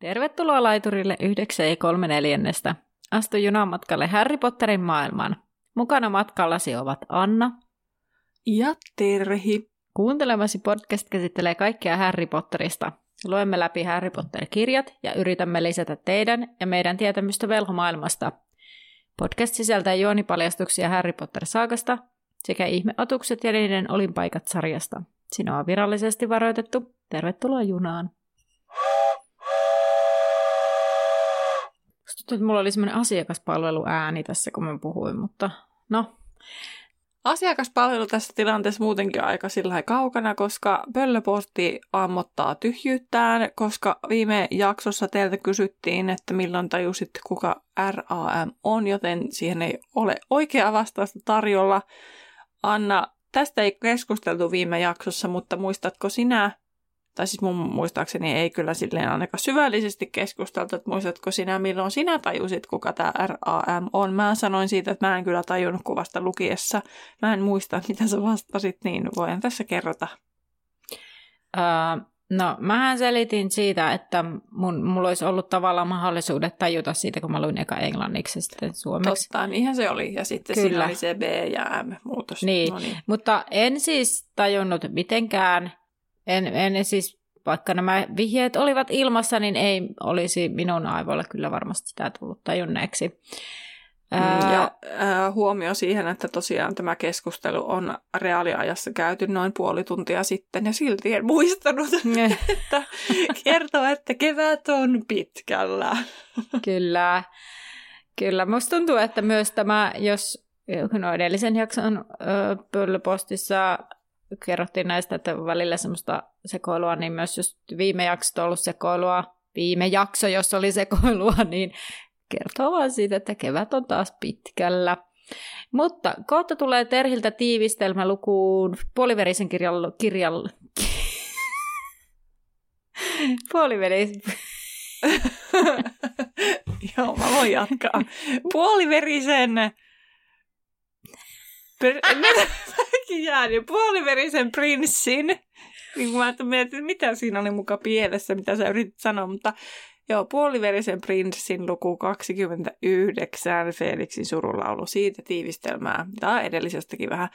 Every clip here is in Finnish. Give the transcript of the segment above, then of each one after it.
Tervetuloa laiturille 9 ja 3 neljännestä. Astu junamatkalle Harry Potterin maailmaan. Mukana matkallasi ovat Anna ja Terhi. Kuuntelemasi podcast käsittelee kaikkea Harry Potterista. Luemme läpi Harry Potter-kirjat ja yritämme lisätä teidän ja meidän tietämystä velhomaailmasta. Podcast sisältää juonipaljastuksia Harry Potter-saakasta sekä ihmeotukset ja niiden olinpaikat sarjasta. Sinua on virallisesti varoitettu. Tervetuloa junaan. Tuntuu, että mulla oli semmoinen asiakaspalveluääni tässä, kun mä puhuin, mutta no. Asiakaspalvelu tässä tilanteessa muutenkin aika sillä kaukana, koska pöllöposti ammottaa tyhjyyttään, koska viime jaksossa teiltä kysyttiin, että milloin tajusit, kuka RAM on, joten siihen ei ole oikea vastausta tarjolla. Anna, tästä ei keskusteltu viime jaksossa, mutta muistatko sinä, tai siis mun muistaakseni ei kyllä silleen ainakaan syvällisesti keskusteltu, että muistatko sinä, milloin sinä tajusit, kuka tämä RAM on. Mä sanoin siitä, että mä en kyllä tajunnut kuvasta lukiessa. Mä en muista, mitä sä vastasit, niin voin tässä kerrota. Uh, no, mähän selitin siitä, että mun, mulla olisi ollut tavallaan mahdollisuudet tajuta siitä, kun mä luin eka englanniksi ja sitten suomeksi. Totta, niinhän se oli. Ja sitten Kyllä. siinä oli se B ja M-muutos. Niin. No niin, mutta en siis tajunnut mitenkään en, en siis, vaikka nämä vihjeet olivat ilmassa, niin ei olisi minun aivoilla kyllä varmasti sitä tullut tajunneeksi. Mm, ja äh, huomio siihen, että tosiaan tämä keskustelu on reaaliajassa käyty noin puoli tuntia sitten ja silti en muistanut, että kertoo, että kevät on pitkällä. Kyllä, kyllä. Musta tuntuu, että myös tämä, jos no edellisen jakson pöllöpostissa kerrottiin näistä, että välillä semmoista sekoilua, niin myös jos viime jakso on ollut sekoilua, viime jakso, jos oli sekoilua, niin kertoo vaan siitä, että kevät on taas pitkällä. Mutta kohta tulee Terhiltä tiivistelmä lukuun puoliverisen kirjalla... kirjalla puoliverisen... Joo, mä voin jatkaa. Puoliverisen... Per mäkin jäänyt puoliverisen prinssin. Niin mä mietin, mitä siinä oli muka pielessä, mitä sä yritit sanoa, mutta joo, puoliverisen prinssin luku 29, Felixin surulaulu, siitä tiivistelmää. Tämä edellisestäkin vähän.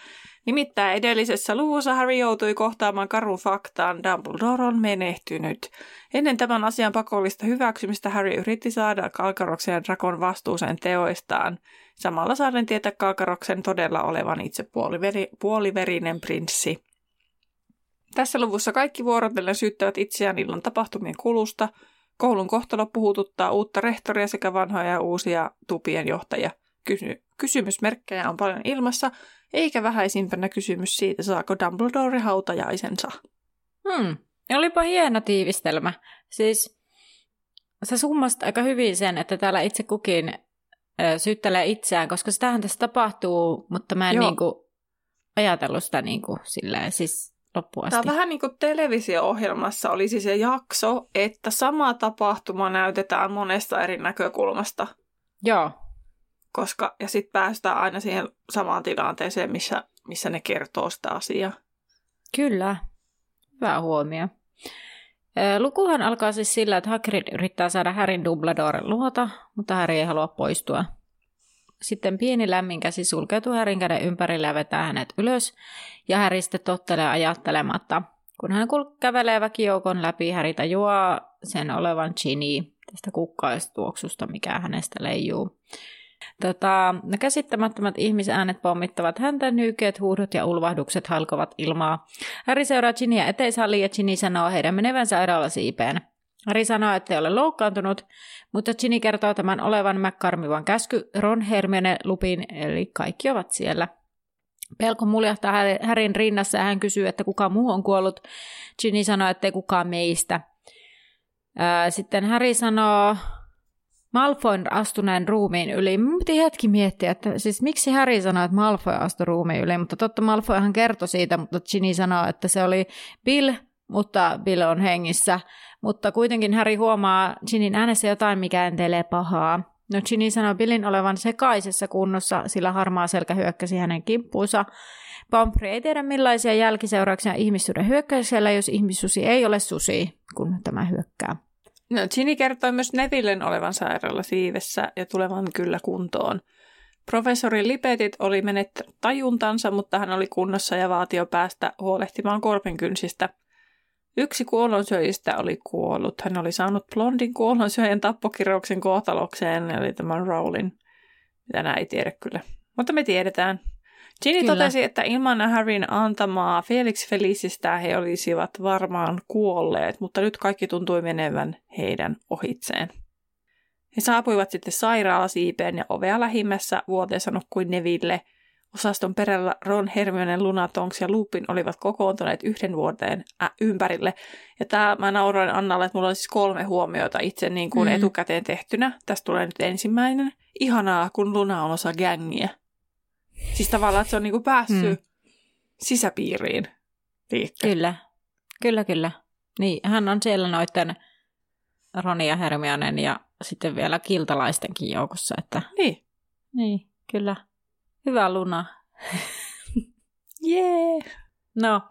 Nimittäin edellisessä luvussa Harry joutui kohtaamaan karun faktaan, Dumbledore on menehtynyt. Ennen tämän asian pakollista hyväksymistä Harry yritti saada Kalkaroksen ja Drakon vastuuseen teoistaan. Samalla saaden tietää Kalkaroksen todella olevan itse puoliveri, puoliverinen prinssi. Tässä luvussa kaikki vuorotellen syyttävät itseään illan tapahtumien kulusta. Koulun kohtalo puhututtaa uutta rehtoria sekä vanhoja ja uusia tupien johtajia. Kysy- kysymysmerkkejä on paljon ilmassa, eikä vähäisimpänä kysymys siitä, saako Dumbledore hautajaisensa. Hmm. Olipa hieno tiivistelmä. Siis sä summasit aika hyvin sen, että täällä itse kukin syyttelee itseään, koska sitähän tässä tapahtuu, mutta mä en niinku ajatellut sitä niinku silleen, siis loppuun asti. Tämä on vähän niin kuin televisio-ohjelmassa olisi se jakso, että sama tapahtuma näytetään monesta eri näkökulmasta. Joo. Koska, ja sitten päästään aina siihen samaan tilanteeseen, missä, missä ne kertoo sitä asiaa. Kyllä. Hyvä huomio. Lukuhan alkaa siis sillä, että Hagrid yrittää saada Härin Dumbledore luota, mutta Harry ei halua poistua. Sitten pieni lämmin käsi sulkeutuu Härin käden ympärille ja vetää hänet ylös, ja Häri sitten tottelee ajattelematta. Kun hän kävelee väkijoukon läpi, Häri tajuaa sen olevan Ginny tästä kukkaistuoksusta, mikä hänestä leijuu. Tota, ne käsittämättömät ihmisäänet pommittavat häntä, nykeet, huudot ja ulvahdukset halkovat ilmaa. Harry seuraa Ginnyä eteishalliin ja Ginny sanoo heidän menevän sairaalasiipeen. Harry sanoo, että ei ole loukkaantunut, mutta Ginny kertoo tämän olevan McCarmivan käsky Ron, Hermione, Lupin, eli kaikki ovat siellä. Pelko muljahtaa Härin rinnassa ja hän kysyy, että kuka muu on kuollut. Ginny sanoo, että ei kukaan meistä. Sitten Harry sanoo, Malfoyn astuneen ruumiin yli. Mä piti hetki miettiä, että siis miksi Harry sanoi, että Malfoy astui ruumiin yli, mutta totta Malfoyhan kertoi siitä, mutta Ginny sanoi, että se oli Bill, mutta Bill on hengissä. Mutta kuitenkin Harry huomaa Ginnyn äänessä jotain, mikä entelee pahaa. No Ginny sanoi Billin olevan sekaisessa kunnossa, sillä harmaa selkä hyökkäsi hänen kimppuunsa. Pomfrey ei tiedä millaisia jälkiseurauksia ihmissuuden hyökkäyksellä, jos ihmissusi ei ole susi, kun tämä hyökkää. No, Ginny kertoi myös Nevillen olevan sairaala siivessä ja tulevan kyllä kuntoon. Professori Lipetit oli menettänyt tajuntansa, mutta hän oli kunnossa ja vaati päästä huolehtimaan korpenkynsistä. Yksi kuollonsyöjistä oli kuollut. Hän oli saanut blondin kuollonsyöjän tappokirjauksen kohtalokseen, eli tämän Rowlin. Mitä ei tiedä kyllä. Mutta me tiedetään. Ginny Kyllä. totesi, että ilman Harryn antamaa Felix Felicistä he olisivat varmaan kuolleet, mutta nyt kaikki tuntui menevän heidän ohitseen. He saapuivat sitten sairaalasiipeen ja ovea lähimmässä vuoteensa kuin Neville. Osaston perällä Ron, Hermione, Luna, Tonks ja Lupin olivat kokoontuneet yhden vuoteen äh, ympärille. Ja tämä mä nauroin Annalle, että mulla on siis kolme huomiota itse niin kuin mm. etukäteen tehtynä. Tästä tulee nyt ensimmäinen. Ihanaa, kun Luna on osa gängiä. Siis tavallaan, että se on niinku päässyt mm. sisäpiiriin liikkeelle. Kyllä, kyllä, kyllä. Niin, hän on siellä noiden Roni ja Hermionen ja sitten vielä kiltalaistenkin joukossa. Että... Niin. Niin, kyllä. Hyvä Luna. Jee! yeah. No,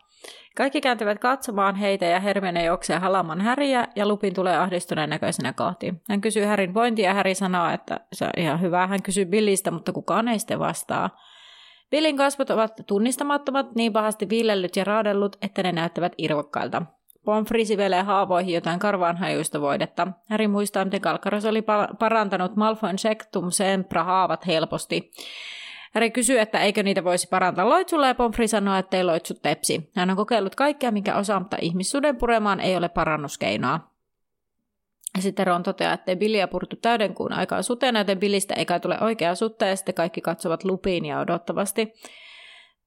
kaikki kääntyvät katsomaan heitä ja Hermione juoksee halaman Häriä ja Lupin tulee ahdistuneen näköisenä kohti. Hän kysyy Härin vointia ja Häri sanoo, että se on ihan hyvä. Hän kysyy Billistä, mutta kukaan ei sitten vastaa. Billin kasvot ovat tunnistamattomat, niin pahasti viilellyt ja raadellut, että ne näyttävät irvokkailta. Pomfri sivelee haavoihin jotain karvaanhajuista voidetta. Häri muistaa, miten Kalkaros oli parantanut Malfoyn Sectum Sempra helposti. Häri kysyy, että eikö niitä voisi parantaa loitsulla ja Pomfri sanoo, että ei loitsu tepsi. Hän on kokeillut kaikkea, mikä osaa, mutta ihmissuden puremaan ei ole parannuskeinoa. Ja sitten Ron toteaa, että ei Billiä purtu täyden kuun aikaa suteena, joten Billistä eikä tule oikea sutta, ja sitten kaikki katsovat lupiin ja odottavasti.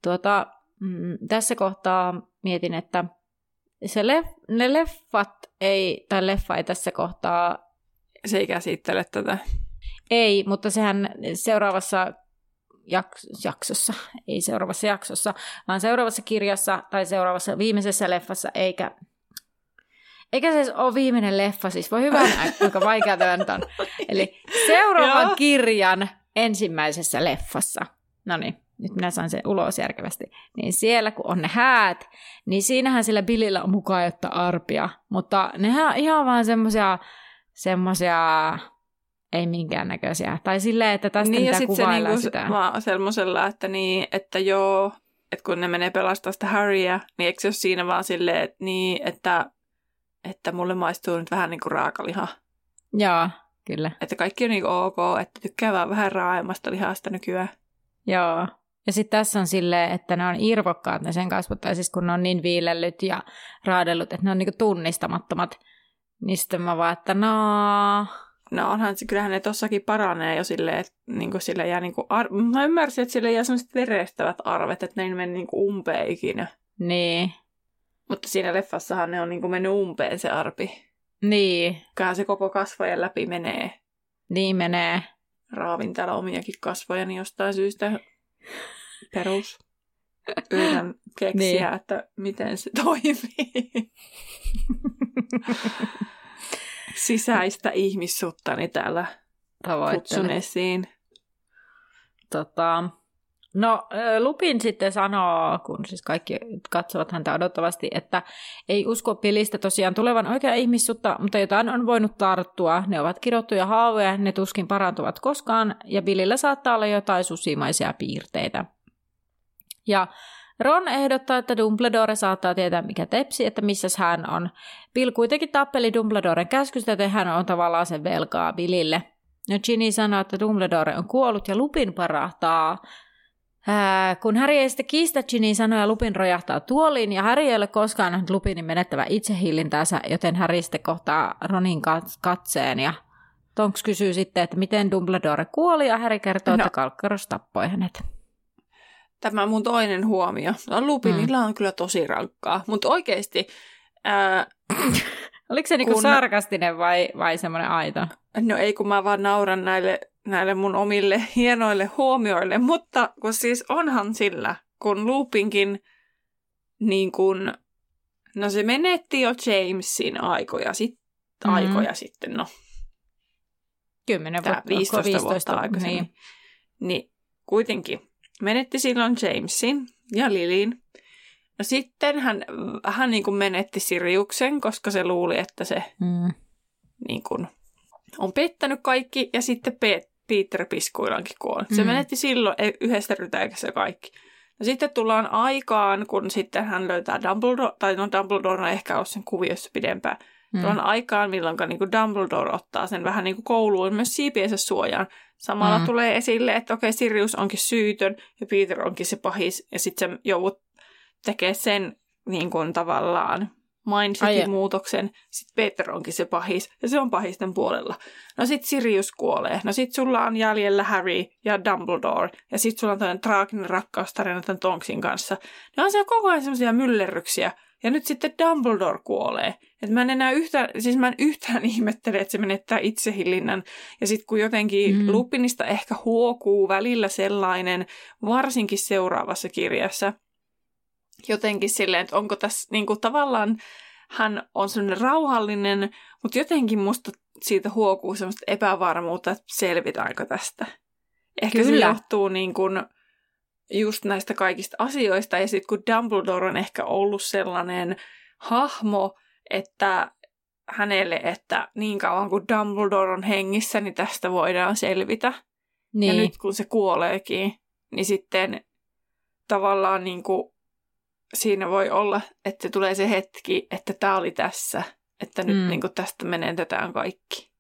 Tuota, mm, tässä kohtaa mietin, että se leff- ne leffat ei, tai leffa ei tässä kohtaa... Se ei käsittele tätä. Ei, mutta sehän seuraavassa jak- jaksossa, ei seuraavassa jaksossa, vaan seuraavassa kirjassa tai seuraavassa viimeisessä leffassa, eikä eikä se ole viimeinen leffa, siis voi hyvä kuinka vaikea tämä on. Eli seuraavan kirjan ensimmäisessä leffassa. No niin, nyt minä saan sen ulos järkevästi. Niin siellä kun on ne häät, niin siinähän sillä Billillä on mukaan jotta arpia. Mutta nehän on ihan vaan semmosia, semmosia ei minkäännäköisiä. Tai silleen, että tästä niin, mitä kuvaillaan se niinku, sitä. Vaan semmoisella, että niin, että joo, että kun ne menee pelastaa sitä Harryä, niin eikö se ole siinä vaan silleen, että, niin, että että mulle maistuu nyt vähän niin kuin raakaliha. Joo, kyllä. Että kaikki on niin kuin ok, että tykkää vaan vähän raaemmasta lihasta nykyään. Joo. Ja sitten tässä on silleen, että ne on irvokkaat ne sen kasvot, tai siis kun ne on niin viilellyt ja raadellut, että ne on niinku tunnistamattomat. Niin sitten mä vaan, että no... No onhan se, kyllähän ne tossakin paranee jo silleen, että niinku sille jää niinku... Ar- mä ymmärsin, että sille jää semmoiset verestävät arvet, että ne ei mene niinku umpeen ikinä. Niin. Mutta siinä leffassahan ne on niin kuin mennyt umpeen se arpi. Niin. Kyllähän se koko kasvojen läpi menee. Niin menee. Raavin täällä omiakin kasvojani jostain syystä perus. Yritän keksiä, niin. että miten se toimii. Sisäistä ihmissuttani täällä kutsun esiin. Tota, No Lupin sitten sanoo, kun siis kaikki katsovat häntä odottavasti, että ei usko pilistä tosiaan tulevan oikea ihmissutta, mutta jotain on voinut tarttua. Ne ovat kirottuja haavoja, ne tuskin parantuvat koskaan, ja Billillä saattaa olla jotain susimaisia piirteitä. Ja Ron ehdottaa, että Dumbledore saattaa tietää, mikä tepsi, että missä hän on. Bill kuitenkin tappeli Dumbledoren käskystä, että hän on tavallaan sen velkaa Billille. No Ginny sanoo, että Dumbledore on kuollut ja Lupin parahtaa Ää, kun Harry ei sitten kiistä Ginin sanoja, Lupin rojahtaa tuoliin, ja Harry ei ole koskaan nähnyt Lupinin menettävä itsehillintäänsä, joten Harry sitten kohtaa Ronin katseen, ja Tonks kysyy sitten, että miten Dumbledore kuoli, ja Harry kertoo, no. että Kalkkaros tappoi hänet. Tämä mun toinen huomio. No, Lupinilla mm. on kyllä tosi rankkaa, mutta oikeasti... Ää... Oliko se niinku kun... sarkastinen vai, vai semmoinen aito? No ei, kun mä vaan nauran näille näille mun omille hienoille huomioille, mutta kun siis onhan sillä, kun Lupinkin niin kun, no se menetti jo Jamesin aikoja, sit, mm-hmm. aikoja sitten, no. 10 vuotta, 15, 15 vuotta aikaisemmin. Niin. niin kuitenkin menetti silloin Jamesin ja Lilin. No sitten hän, hän niin kuin menetti Siriuksen, koska se luuli, että se mm niin kuin, on pettänyt kaikki ja sitten Pe- Peter piskuilankin kuollut. Se Mm. menetti silloin e- yhdestä rytäikässä kaikki. No sitten tullaan aikaan, kun sitten hän löytää Dumbledore, tai no Dumbledore on ehkä ollut sen kuviossa pidempään. Mm. Tullaan aikaan, milloin niin kuin Dumbledore ottaa sen vähän niin kuin kouluun myös siipiensä suojaan. Samalla Mm. tulee esille, että okei, Sirius onkin syytön ja Peter onkin se pahis. Ja sitten se joudut tekee sen niin kuin tavallaan mindsetin muutoksen. Sitten Peter onkin se pahis ja se on pahisten puolella. No sitten Sirius kuolee. No sitten sulla on jäljellä Harry ja Dumbledore. Ja sitten sulla on toinen traaginen rakkaustarina tämän Tonksin kanssa. Ne on siellä koko ajan semmoisia myllerryksiä. Ja nyt sitten Dumbledore kuolee. Et mä en enää yhtään, siis mä en yhtään ihmettele, että se menettää itsehillinnän. Ja sitten kun jotenkin mm. Lupinista ehkä huokuu välillä sellainen, varsinkin seuraavassa kirjassa, jotenkin silleen, että onko tässä niin kuin tavallaan hän on sellainen rauhallinen, mutta jotenkin musta siitä huokuu semmoista epävarmuutta, että selvitäänkö tästä. Ehkä Kyllä. se johtuu niin kuin just näistä kaikista asioista, ja sitten kun Dumbledore on ehkä ollut sellainen hahmo, että hänelle, että niin kauan kuin Dumbledore on hengissä, niin tästä voidaan selvitä. Niin. Ja nyt kun se kuoleekin, niin sitten tavallaan niin kuin siinä voi olla, että se tulee se hetki, että tämä oli tässä, että nyt Mm. niin kuin tästä menetetään kaikki.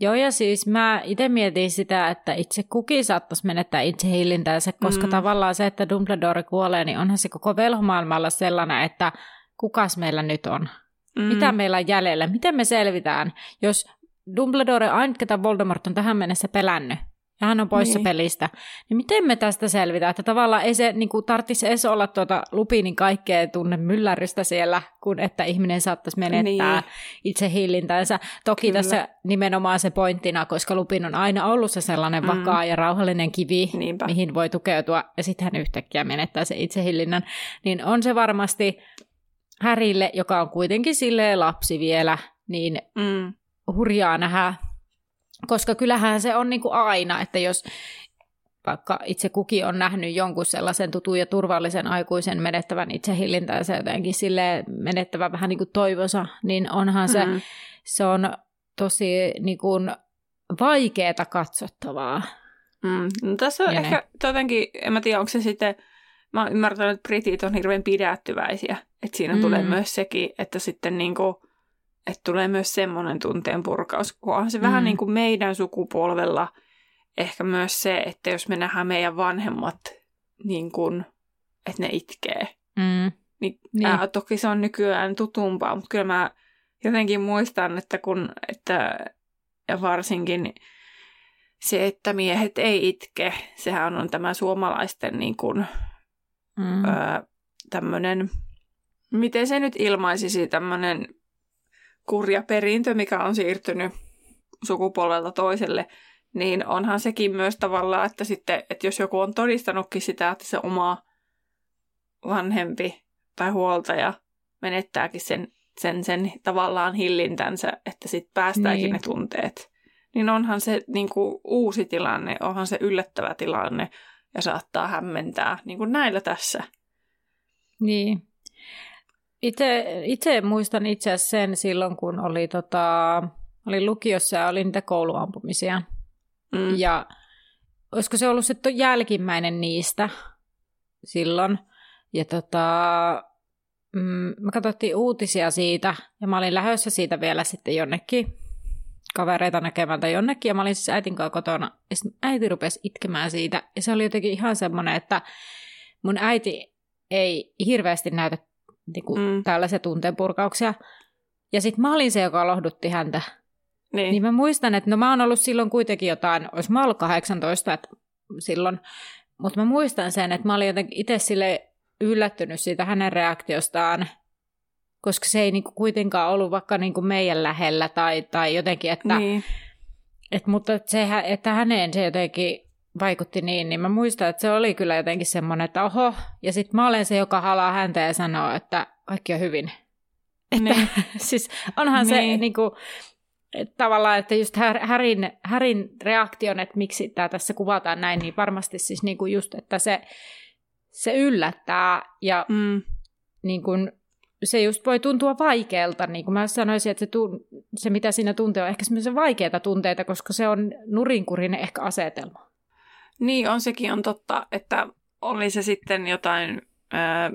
Joo, ja siis mä itse mietin sitä, että itse kukin saattaisi menettää itse hillintänsä, koska mm. Mm. tavallaan se, että Dumbledore kuolee, niin onhan se koko velhomaailmalla sellainen, että kukas meillä nyt on? Mm. Mitä meillä on jäljellä? Miten me selvitään, jos Dumbledore ainut, ketä Voldemort on tähän mennessä pelännyt, ja hän on poissa Niin. pelistä, niin miten me tästä selvitään? Että tavallaan ei se niin kuin, tarvitsisi edes olla tuota Lupinin kaikkea tunne myllärystä siellä, kun että ihminen saattaisi menettää Niin. itse hillintänsä. Toki Kyllä. tässä nimenomaan se pointtina, koska Lupin on aina ollut se sellainen Mm. vakaa ja rauhallinen kivi, Niinpä. mihin voi tukeutua, ja sitten hän yhtäkkiä menettää se itsehillinnän, niin on se varmasti Härille, joka on kuitenkin silleen lapsi vielä, niin Mm. hurjaa nähdä, koska kyllähän se on niin kuin aina, että jos vaikka itse kukin on nähnyt jonkun sellaisen tutun ja turvallisen aikuisen menettävän itsehillintäänsä jotenkin sille menettävän vähän niin kuin toivonsa, niin onhan se, Mm. se on tosi niin kuin vaikeeta katsottavaa. Mm. No, tässä on Ja ehkä jotenkin, en mä tiedä, onko se sitten, mä oon ymmärtänyt, että britit on hirveän pidättyväisiä. Että siinä Mm. tulee myös sekin, että sitten niinku, että tulee myös semmoinen tunteen purkaus. Kun onhan se mm. vähän niin kuin meidän sukupolvella ehkä myös se, että jos me nähdään meidän vanhemmat niin kuin, että ne itkee. Mm. Niin, Niin. niin. Ää, toki se on nykyään tutumpaa, mutta kyllä mä jotenkin muistan, että kun, että ja varsinkin se, että miehet ei itke, sehän on tämä suomalaisten niin kuin, Mm. öö, tämmöinen, miten se nyt ilmaisisi, tämmöinen kurja perintö, mikä on siirtynyt sukupolvelta toiselle, niin onhan sekin myös tavallaan, että sitten, että jos joku on todistanutkin sitä, että se oma vanhempi tai huoltaja menettääkin sen, sen, sen tavallaan hillintänsä, että sitten päästääkin Niin. niin. ne tunteet, niin onhan se niin kuin uusi tilanne, onhan se yllättävä tilanne ja saattaa hämmentää, niin kuin näillä tässä. Niin. Itse, muistan itse asiassa sen silloin, kun oli, tota, oli lukiossa ja oli niitä kouluampumisia. Mm. Ja olisiko se ollut se jälkimmäinen niistä silloin. Ja tota, mm, me katsottiin uutisia siitä, ja mä olin lähdössä siitä vielä sitten jonnekin kavereita näkemään tai jonnekin, ja mä olin siis äitin kanssa kotona, ja sitten äiti rupesi itkemään siitä, ja se oli jotenkin ihan semmoinen, että mun äiti ei hirveästi näytä niin kuin, mm. Tällaisia tunteenpurkauksia, ja sitten mä olin se, joka lohdutti häntä, Niin. niin mä muistan, että no mä oon ollut silloin kuitenkin jotain, olisi mä ollut 18 että silloin, mutta mä muistan sen, että mä olin jotenkin itse sille yllättynyt siitä hänen reaktiostaan, koska se ei niinku kuitenkaan ollut vaikka niinku meidän lähellä tai, tai jotenkin, että, niin. et, mutta että, se, että häneen se jotenkin vaikutti niin, niin mä muistan, että se oli kyllä jotenkin semmoinen, että oho, ja sitten mä olen se, joka halaa häntä ja sanoo, että kaikki on hyvin. Että, Niin. siis onhan se Niin. niinku, että tavallaan, että just Härin, Härin reaktion, että miksi tämä tässä kuvataan näin, niin varmasti siis niinku just, että se, se yllättää ja Mm. niin kuin se just voi tuntua vaikealta, niin kuin mä sanoisin, että se, tun, se mitä siinä tuntee on ehkä semmoisia vaikeita tunteita, koska se on nurinkurinen ehkä asetelma. Niin, on sekin on totta, että oli se sitten jotain ää,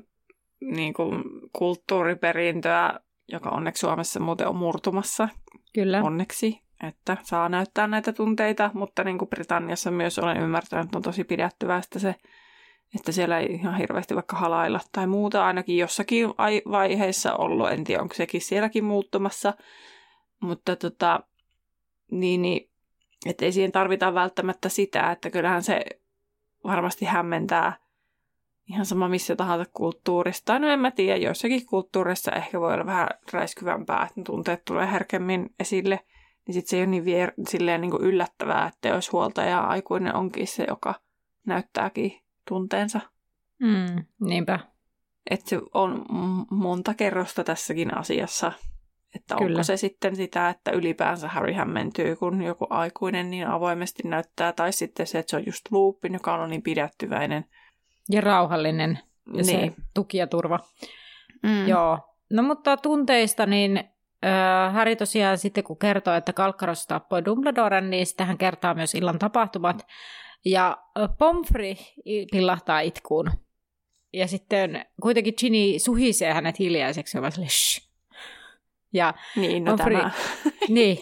niin kuin kulttuuriperintöä, joka onneksi Suomessa muuten on murtumassa. Kyllä. Onneksi, että saa näyttää näitä tunteita, mutta niin kuin Britanniassa myös olen ymmärtänyt, että on tosi pidättyväistä se, että siellä ei ihan hirveästi vaikka halailla tai muuta, ainakin jossakin vaiheessa ollut, en tiedä onko sekin sielläkin muuttumassa, mutta tota, niin, niin että ei siihen tarvita välttämättä sitä, että kyllähän se varmasti hämmentää ihan sama missä tahansa kulttuurista. No en mä tiedä, joissakin kulttuureissa ehkä voi olla vähän räiskyvämpää, että tunteet tulee herkemmin esille, niin sitten se ei ole niin, vier, silleen niin kuin yllättävää, että jos huoltaja aikuinen onkin se, joka näyttääkin tunteensa. Mm, niinpä. Että se on monta kerrosta tässäkin asiassa. Että Kyllä. onko se sitten sitä, että ylipäänsä Harry hämmentyy, kun joku aikuinen niin avoimesti näyttää, tai sitten se, että se on just Loopin, joka on niin pidättyväinen. Ja rauhallinen, ja niin. se tuki ja turva. Mm. Joo. No mutta tunteista, niin äh, Harry tosiaan sitten kun kertoo, että Kalkkaros tappoi Dumbledoren, niin sitten hän kertaa myös illan tapahtumat. Ja Pomfrey pillahtaa itkuun. Ja sitten kuitenkin Ginny suhisee hänet hiljaiseksi ja sille, Shh. Ja niin, no Pomfrey, tämä. niin,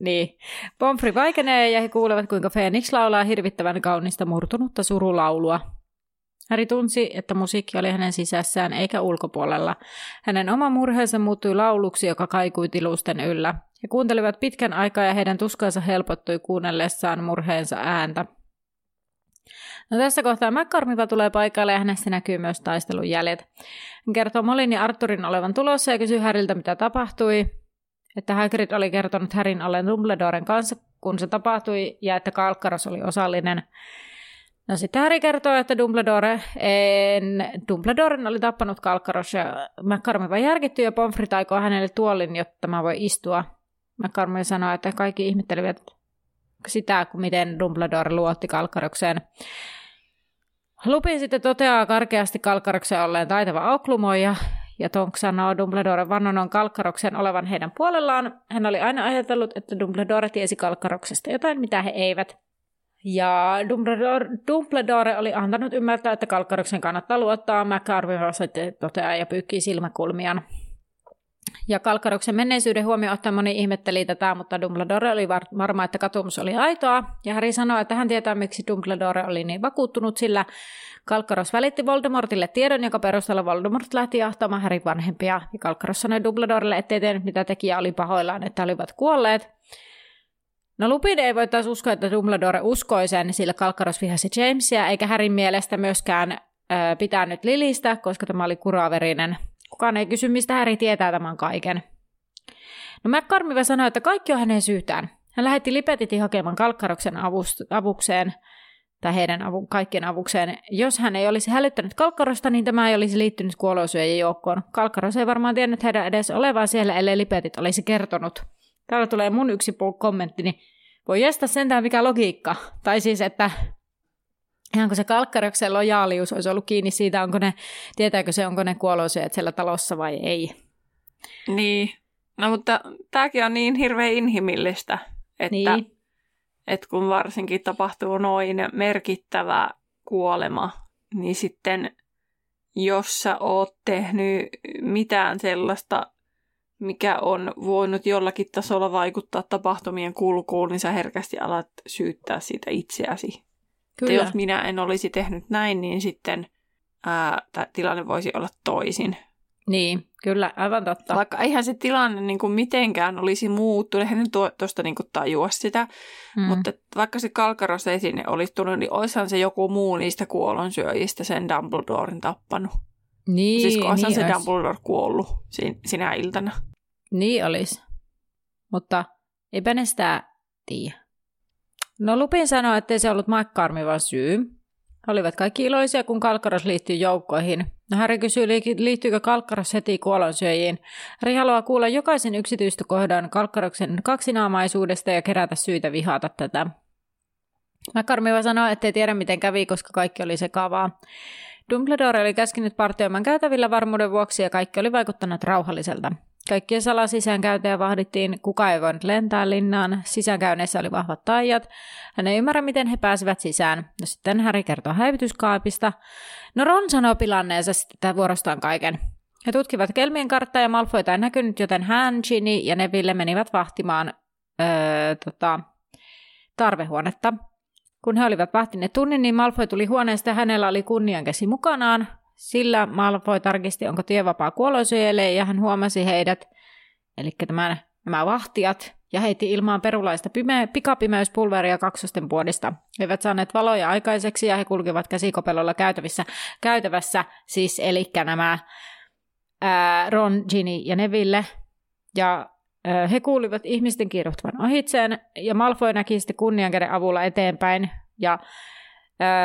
niin. Pomfrey vaikenee ja he kuulevat, kuinka Phoenix laulaa hirvittävän kaunista murtunutta surulaulua. Häri tunsi, että musiikki oli hänen sisässään eikä ulkopuolella. Hänen oma murheensa muuttui lauluksi, joka kaikui tilusten yllä. He kuuntelivat pitkän aikaa ja heidän tuskansa helpottui kuunnellessaan murheensa ääntä. No tässä kohtaa McCormiva tulee paikalle ja hänessä näkyy myös taistelun jäljet. Hän kertoo Molin ja Arturin olevan tulossa ja kysyy Häriltä, mitä tapahtui. Että Hagrid oli kertonut Härin ollen Dumbledoren kanssa, kun se tapahtui, ja että Kalkkaros oli osallinen. No sitten Harry kertoo, että Dumbledore, en, Dumbledoren oli tappanut Kalkkaros ja McCormiva järkitty ja Pomfrit aikoo hänelle tuolin, jotta tämä voi istua. McCormiva sanoi, että kaikki ihmettelivät sitä, miten Dumbledore luotti Kalkkarokseen. Lupin sitten toteaa karkeasti Kalkkaroksen olleen taitava auklumoija, ja Tonk sanoo Dumbledore vannonon Kalkkaroksen olevan heidän puolellaan. Hän oli aina ajatellut, että Dumbledore tiesi Kalkkaroksesta jotain, mitä he eivät. Ja Dumbledore, Dumbledore oli antanut ymmärtää, että Kalkkaroksen kannattaa luottaa. McCarvey toteaa ja pyykkii silmäkulmiaan. Ja Kalkkaroksen menneisyyden huomioon ottaen moni ihmetteli tätä, mutta Dumbledore oli var- varma, että katumus oli aitoa. Ja Harry sanoi, että hän tietää, miksi Dumbledore oli niin vakuuttunut, sillä Kalkkaros välitti Voldemortille tiedon, joka perusteella Voldemort lähti jahtamaan Harry vanhempia. Ja Kalkkaros sanoi Dumbledorelle, ettei tehnyt mitä tekijä oli pahoillaan, että olivat kuolleet. No Lupin ei voi taas uskoa, että Dumbledore uskoi sen, sillä Kalkkaros vihasi Jamesia, eikä Härin mielestä myöskään ö, pitänyt Lilistä, koska tämä oli kuraverinen Kukaan ei kysy, mistä Häri tietää tämän kaiken. No McCormive sanoi, että kaikki on hänen syytään. Hän lähetti Lipetitin hakemaan Kalkkaroksen avukseen, tai heidän avu, kaikkien avukseen. Jos hän ei olisi hälyttänyt Kalkkarosta, niin tämä ei olisi liittynyt kuolosyöjien joukkoon. Kalkkaros ei varmaan tiennyt heidän edes olevan siellä, ellei Lipetit olisi kertonut. Täällä tulee mun yksi kommentti, niin voi jästä sentään mikä logiikka. Tai siis, että Ihanko se Kalkkaroksen lojaalius olisi ollut kiinni siitä, onko ne, tietääkö se, onko ne kuoloiset siellä talossa vai ei. Niin, no mutta tämäkin on niin hirveän inhimillistä, että, niin. että kun varsinkin tapahtuu noin merkittävä kuolema, niin sitten jos sä oot tehnyt mitään sellaista, mikä on voinut jollakin tasolla vaikuttaa tapahtumien kulkuun, niin sä herkästi alat syyttää siitä itseäsi. Kyllä. Että jos minä en olisi tehnyt näin, niin sitten ää, tilanne voisi olla toisin. Niin, kyllä, aivan totta. Vaikka eihän se tilanne niin kuin mitenkään olisi muuttunut, eihän tuosta niin tajua sitä, mm. mutta vaikka se Kalkaros esine olisi tullut, niin olisihan se joku muu niistä kuolonsyöjistä sen Dumbledoren tappanut. Niin, siis niin se olisi. Dumbledore kuollut sinä iltana. Niin olisi, mutta eipä ne sitä tiedä. No Lupin sanoi, että se ollut McCarmivan syy. He olivat kaikki iloisia, kun Kalkkaros liittyi joukkoihin. No Harry kysyy, liittyykö Kalkkaros heti kuolonsyöjiin. Harry haluaa kuulla jokaisen yksityiskohdan Kalkkaroksen kaksinaamaisuudesta ja kerätä syitä vihata tätä. McCarmiva sanoi, ettei tiedä miten kävi, koska kaikki oli sekavaa. Dumbledore oli käskinyt partioimaan käytävillä varmuuden vuoksi ja kaikki oli vaikuttanut rauhalliselta. Kaikkien sala sisäänkäyntejä vahdittiin, kuka ei voinut lentää linnaan, sisäänkäynneissä oli vahvat taijat. Hän ei ymmärrä, miten he pääsivät sisään. No sitten Harry kertoo häivytyskaapista. No Ron sanoo pilanneensa sitten vuorostaan kaiken. He tutkivat kelmien karttaa ja Malfoita ei näkynyt, joten hän, Ginny ja Neville menivät vahtimaan öö, tota, tarvehuonetta. Kun he olivat vahtineet tunnin, niin Malfoy tuli huoneesta ja hänellä oli kunniankäsi mukanaan. Sillä Malfoy tarkisti, onko tie vapaa kuoloisuojelle ja hän huomasi heidät, eli tämän, nämä vahtijat, ja heitti ilmaan perulaista pime- pikapimeyspulveria kaksosten puodista. He eivät saaneet valoja aikaiseksi ja he kulkivat käsikopelolla käytävissä, käytävässä, siis eli nämä ää, Ron, Ginny ja Neville. Ja he kuulivat ihmisten kiiruhtuvan ohitseen ja Malfoy näki sitten kunniankäden avulla eteenpäin ja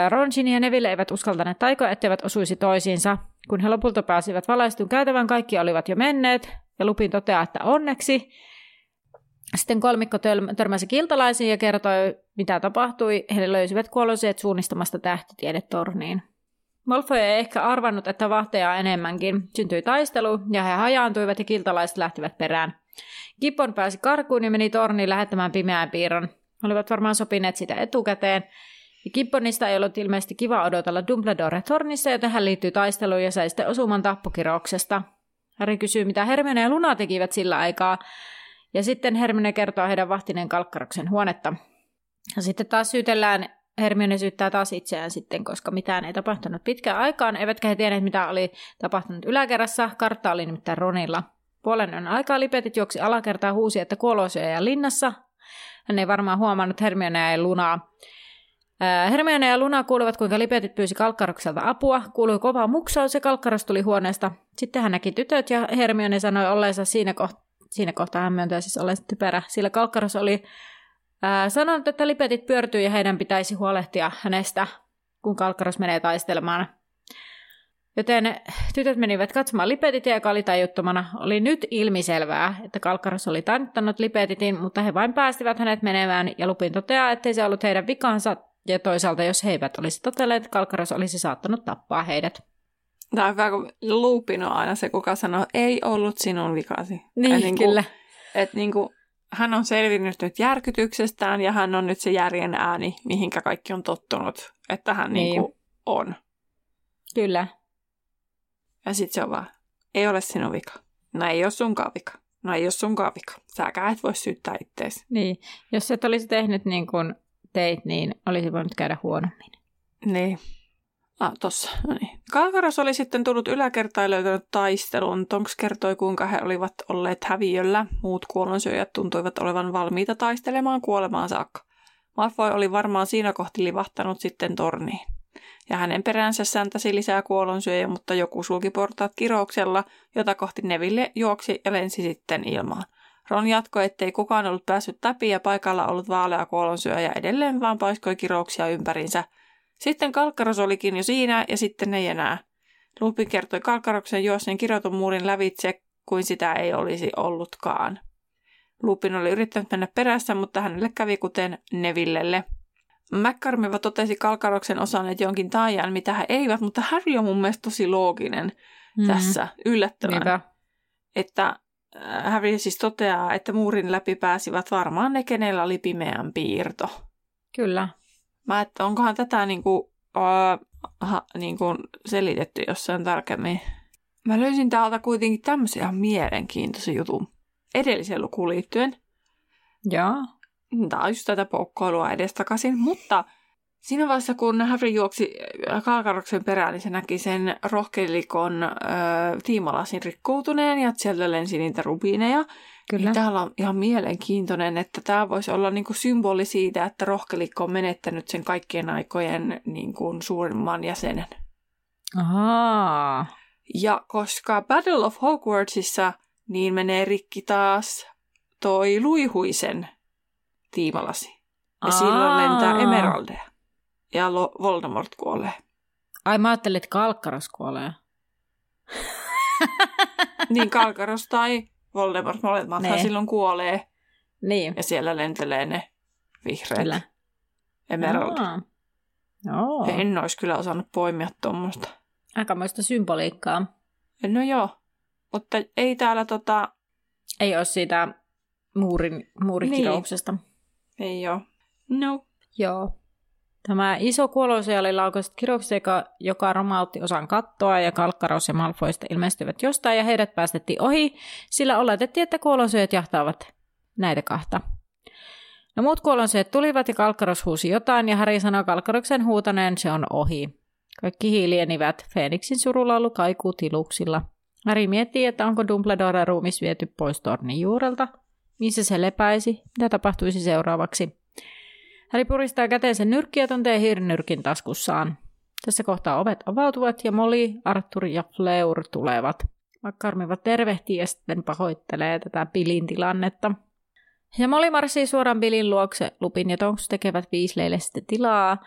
Ron, Ginny ja Neville eivät uskaltaneet taikoa, etteivät osuisi toisiinsa. Kun he lopulta pääsivät valaistun käytävän, kaikki olivat jo menneet, ja Lupin toteaa, että onneksi. Sitten kolmikko törmäsi kiltalaisiin ja kertoi, mitä tapahtui. He löysivät kuoloiset suunnistamasta tähtitiedetorniin. Malfoy ei ehkä arvannut, että vahteja enemmänkin. Syntyi taistelu, ja he hajaantuivat ja kiltalaiset lähtivät perään. Gibbon pääsi karkuun ja meni torniin lähettämään pimeän piirron. Olivat varmaan sopineet sitä etukäteen, ja Gibbonista ei ollut ilmeisesti kiva odotella Dumbledore tornissa, joten hän liittyy taisteluun ja sai sitten osuman tappokirouksesta. Harry kysyy, mitä Hermione ja Luna tekivät sillä aikaa, ja sitten Hermione kertoo heidän vahtinen kalkkaroksen huonetta. Ja sitten taas syytellään, Hermione syyttää taas itseään sitten, koska mitään ei tapahtunut pitkään aikaan, eivätkä he tienneet, mitä oli tapahtunut yläkerrassa. Kartta oli nimittäin Ronilla. Puolen on aikaa lipetit juoksi alakertaa huusi, että kuoloisia ja linnassa. Hän ei varmaan huomannut Hermione ja Lunaa. Hermione ja Luna kuulivat, kuinka Lipetit pyysi Kalkkarokselta apua. Kuului kova muksaus ja Kalkkaros tuli huoneesta. Sitten hän näki tytöt ja Hermione sanoi olleensa siinä, koht- siinä kohtaa hän myöntää siis olleensa typerä, sillä Kalkkaros oli ää, sanonut, että Lipetit pyörtyy ja heidän pitäisi huolehtia hänestä, kun Kalkkaros menee taistelemaan. Joten tytöt menivät katsomaan Lipetitia, joka oli tajuttomana. Oli nyt ilmiselvää, että Kalkkaros oli tannuttanut Lipetitin, mutta he vain päästivät hänet menemään, ja Lupin toteaa, ettei se ollut heidän vikansa, ja toisaalta, jos he eivät olisi totelleet, Kalkaros olisi saattanut tappaa heidät. Tämä on hyvä, kun Lupin on aina se, kuka sanoo, ei ollut sinun vikasi. Niin, niin kyllä. Kuin, että niin kuin, hän on selvinnyt nyt järkytyksestään ja hän on nyt se järjen ääni, mihinkä kaikki on tottunut, että hän niin. Niin kuin on. Kyllä. Ja sitten se on vaan, ei ole sinun vika. No ei ole sunkaan vika. No ei ole sunkaan vika. Säkään et voi syyttää itteesi. Niin, jos et olisi tehnyt niin kuin teit, niin olisi voinut käydä huonommin. Niin. Ah, tossa. No niin. Kalkaros oli sitten tullut yläkertaan löytänyt taistelun. Tonks kertoi, kuinka he olivat olleet häviöllä. Muut kuolonsyöjät tuntuivat olevan valmiita taistelemaan kuolemaan saakka. Malfoy oli varmaan siinä kohti livahtanut sitten torniin. Ja hänen peränsä säntäsi lisää kuolonsyöjä, mutta joku sulki portaat kirouksella, jota kohti Neville juoksi ja lensi sitten ilmaan. Ron jatkoi, ettei kukaan ollut päässyt läpi ja paikalla ollut vaalea kuolonsyöjä edelleen vaan paiskoi kirouksia ympärinsä. Sitten Kalkkaros olikin jo siinä ja sitten ei enää. Lupin kertoi Kalkkaroksen juosseen kirotun muurin lävitse, kuin sitä ei olisi ollutkaan. Lupin oli yrittänyt mennä perässä, mutta hänelle kävi kuten Nevillelle. McCarmiva totesi Kalkaroksen osanneet jonkin taajan, mitä he eivät, mutta Harry on mun mielestä tosi looginen mm. tässä, yllättävän. Niinpä. Että Harry siis toteaa, että muurin läpi pääsivät varmaan ne, kenellä oli pimeän piirto. Kyllä. Mä, että onkohan tätä niin kuin, uh, ha, niin kuin selitetty jossain tarkemmin. Mä löysin täältä kuitenkin tämmöisen ihan mielenkiintoisen jutun edelliseen lukuun liittyen. Joo. Tämä on just tätä poukkoilua edestakaisin, mutta Siinä vaiheessa, kun Harry juoksi äh, Kalkaroksen perään, niin se näki sen rohkelikon äh, tiimalasin rikkoutuneen ja sieltä lensi niitä rubiineja. Kyllä. Niin täällä on ihan mielenkiintoinen, että tämä voisi olla niinku symboli siitä, että rohkelikko on menettänyt sen kaikkien aikojen niinku suurimman jäsenen. Ahaa. Ja koska Battle of Hogwartsissa niin menee rikki taas toi luihuisen tiimalasi. Ja Aa. silloin lentää emeraldeja ja Voldemort kuolee. Ai mä ajattelin, että Kalkkaros kuolee. niin Kalkaros tai Voldemort, molemmathan ne. silloin kuolee. Niin. Ja siellä lentelee ne vihreät kyllä. emerald. Oh. En olisi kyllä osannut poimia tuommoista. Aikamoista symboliikkaa. No joo, mutta ei täällä tota... Ei ole siitä muurin, muurikirouksesta. Niin. Ei ole. No. Joo. Tämä iso kuolose oli kiroukset, joka, joka romautti osan kattoa ja Kalkkaros ja Malfoista ilmestyivät jostain ja heidät päästettiin ohi, sillä oletettiin, että kuolosyöt jahtaavat näitä kahta. No muut kuolonseet tulivat ja Kalkkaros huusi jotain ja Häri sanoi Kalkkaroksen huutaneen, se on ohi. Kaikki hiilienivät. Feeniksin surulaulu kaikuu tiluksilla. Häri miettii, että onko Dumbledore ruumis viety pois tornin juurelta. Missä se lepäisi? Mitä tapahtuisi seuraavaksi? Häri puristaa käteensä ja tuntee hirnyrkin taskussaan. Tässä kohtaa ovet avautuvat ja Molly, Arthur ja Fleur tulevat. Makkarmivat tervehtii ja sitten pahoittelee tätä Pilin tilannetta. Ja Molly marssii suoraan Billin luokse. Lupin ja Tonks tekevät Viisleille sitten tilaa.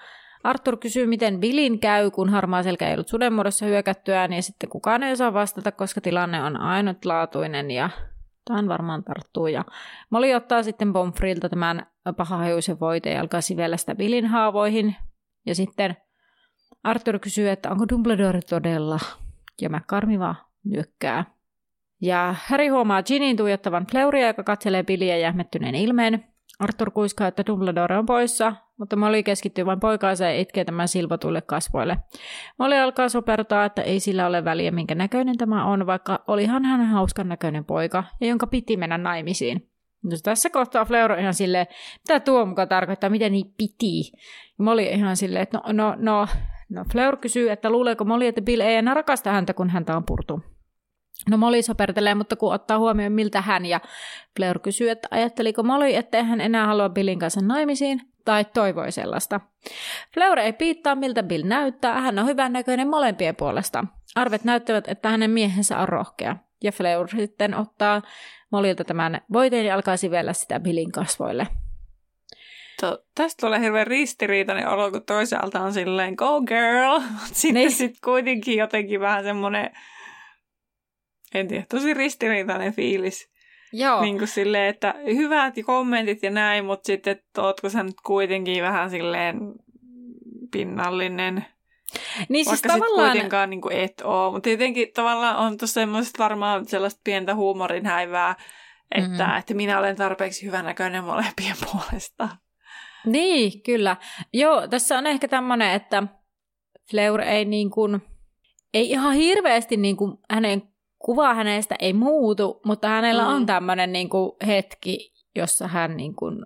Arthur kysyy, miten Billin käy, kun harmaa selkä ei ollut suden muodossa hyökättyään, ja sitten kukaan ei osaa vastata, koska tilanne on ainutlaatuinen, ja Tähän varmaan tarttuu. Ja Molly ottaa sitten Bonfrilta tämän pahahajuisen voite ja alkaa sivellä sitä Billin haavoihin. Ja sitten Arthur kysyy, että onko Dumbledore todella. Ja McCarmi vaan nyökkää. Ja Harry huomaa Ginin tuijottavan Fleuria, joka katselee Billiä jähmettyneen ilmeen. Arthur kuiskaa, että Dumbledore on poissa, mutta Molly keskittyy vain poikaansa ja itkee tämän silvotuille kasvoille. Molly alkaa sopertaa, että ei sillä ole väliä, minkä näköinen tämä on, vaikka olihan hän hauskan näköinen poika, ja jonka piti mennä naimisiin. No, tässä kohtaa Fleur ihan silleen, mitä tuo mukaan tarkoittaa, mitä niin piti. Ja Molly ihan silleen, että no, no, no, no Fleur kysyy, että luuleeko Molly, että Bill ei enää rakasta häntä, kun häntä on purtu. No Molly sopertelee, mutta kun ottaa huomioon miltä hän ja Fleur kysyy, että ajatteliko Molly, että hän enää halua Billin kanssa naimisiin, tai toivoi sellaista. Fleur ei piittaa, miltä Bill näyttää, hän on hyvän näköinen molempien puolesta. Arvet näyttävät, että hänen miehensä on rohkea. Ja Fleur sitten ottaa Molilta tämän voiteen ja alkaa sivellä sitä Billin kasvoille. To, tästä tulee hirveän ristiriitainen olo, kun toisaalta on silleen go girl, mutta sitten niin. sit kuitenkin jotenkin vähän semmoinen en tiedä, tosi ristiriitainen fiilis. Joo. Niin kuin silleen, että hyvät kommentit ja näin, mutta sitten, että ootko sä nyt kuitenkin vähän silleen pinnallinen. Niin siis Vaikka tavallaan... kuitenkaan niin kuin et oo, mutta tietenkin tavallaan on tuossa semmoista varmaan sellaista pientä huumorin häivää, että, mm-hmm. että minä olen tarpeeksi hyvänäköinen molempien puolesta. Niin, kyllä. Joo, tässä on ehkä tämmöinen, että Fleur ei niin kuin, ei ihan hirveästi niin kuin hänen kuva hänestä ei muutu, mutta hänellä mm. on tämmöinen niin kuin, hetki, jossa hän niin kuin,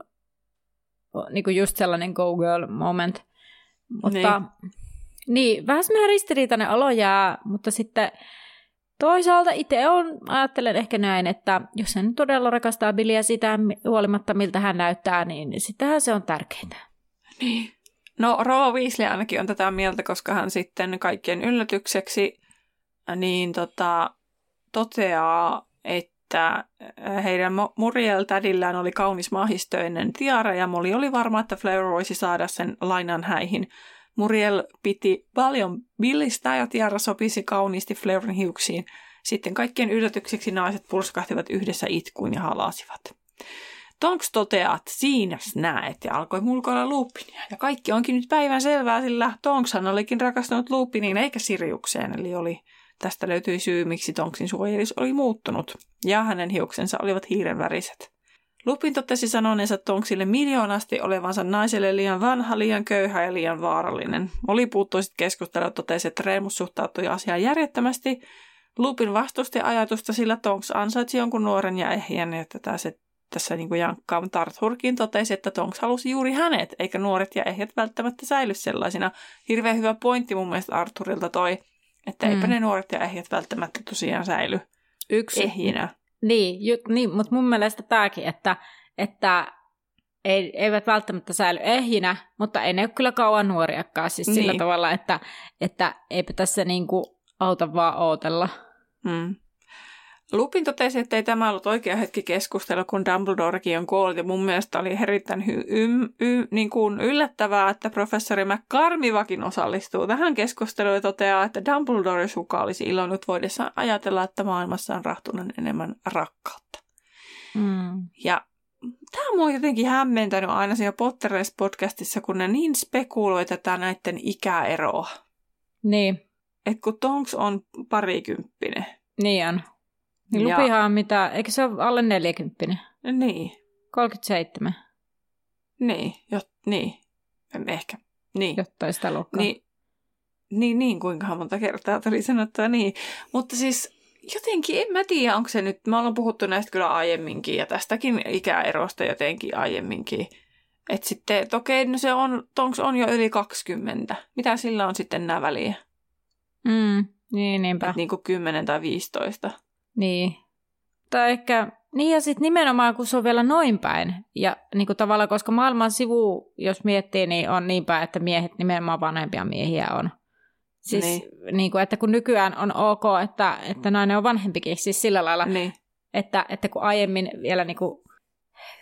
niin kuin just sellainen go girl moment. Mutta niin, niin vähän semmoinen ristiriitainen olo jää, mutta sitten toisaalta itse on, ajattelen ehkä näin, että jos hän todella rakastaa Billyä sitä huolimatta miltä hän näyttää, niin sittenhän se on tärkeintä. Niin. No Rova Weasley ainakin on tätä mieltä, koska hän sitten kaikkien yllätykseksi niin tota, toteaa, että äh, heidän Muriel tädillään oli kaunis mahistöinen tiara ja Molly oli varma, että Fleur voisi saada sen lainan häihin. Muriel piti paljon billistä ja tiara sopisi kauniisti Fleurin hiuksiin. Sitten kaikkien yllätykseksi naiset pulskahtivat yhdessä itkuun ja halasivat. Tonks toteaa, että siinä näet ja alkoi mulkoilla Lupinia. Ja kaikki onkin nyt päivän selvää, sillä Tonkshan olikin rakastunut Lupiniin eikä Siriukseen, eli oli Tästä löytyi syy, miksi Tonksin suojelis oli muuttunut, ja hänen hiuksensa olivat hiirenväriset. Lupin totesi sanoneensa Tonksille miljoonasti olevansa naiselle liian vanha, liian köyhä ja liian vaarallinen. Oli puuttui sitten keskustelua totesi, että Reemus suhtautui asiaan järjettömästi. Lupin vastusti ajatusta, sillä Tonks ansaitsi jonkun nuoren ja ehjän, että tässä, tässä niin jankkaa, mutta Arthurkin totesi, että Tonks halusi juuri hänet, eikä nuoret ja ehjät välttämättä säily sellaisina. Hirveän hyvä pointti mun mielestä Arthurilta toi, että eipä mm. ne nuoret ja ehjät välttämättä tosiaan säily Yksi. ehjinä. Niin, ju, niin mutta mun mielestä tämäkin, että, että ei, eivät välttämättä säily ehjinä, mutta ei ne ole kyllä kauan nuoriakaan. Siis niin. sillä tavalla, että, että eipä tässä niinku auta vaan ootella. Mm. Lupin totesi, että ei tämä ollut oikea hetki keskustella, kun Dumbledorekin on kuollut. Ja mun mielestä oli erittäin hy- ym- y- niin kuin yllättävää, että professori McCarmivakin osallistuu tähän keskusteluun ja toteaa, että Dumbledore suka olisi iloinut voidessaan ajatella, että maailmassa on rahtunen enemmän rakkautta. Mm. Ja tämä on jotenkin hämmentänyt aina siinä Potteres podcastissa, kun ne niin spekuloivat tätä näiden ikäeroa. Niin. että kun Tonks on parikymppinen. Niin on. Niin Ja- Lupihan on mitä, eikö se ole alle 40? Niin, 37, niin, jo, niin, ehkä, niin. jotain sitä luokkaa. Niin, niin, niin, kuinka monta kertaa tuli sanottua niin. Mutta siis jotenkin, en mä tiedä, onko se nyt, me ollaan puhuttu näistä kyllä aiemminkin ja tästäkin ikäerosta jotenkin aiemminkin. Että sitten, että okei, no se on, Tonks on jo yli 20. Mitä sillä on sitten nämä väliä? Mm, niin, niinpä. Et niin kuin 10 tai 15. Niin. Tai ehkä, niin ja sitten nimenomaan, kun se on vielä noin päin. Ja niin kuin tavallaan, koska maailman sivu, jos miettii, niin on niin päin, että miehet nimenomaan vanhempia miehiä on. Siis niin. Niin. Kuin, että kun nykyään on ok, että, että nainen on vanhempikin, siis sillä lailla, Niin, että, että kun aiemmin vielä niin kuin,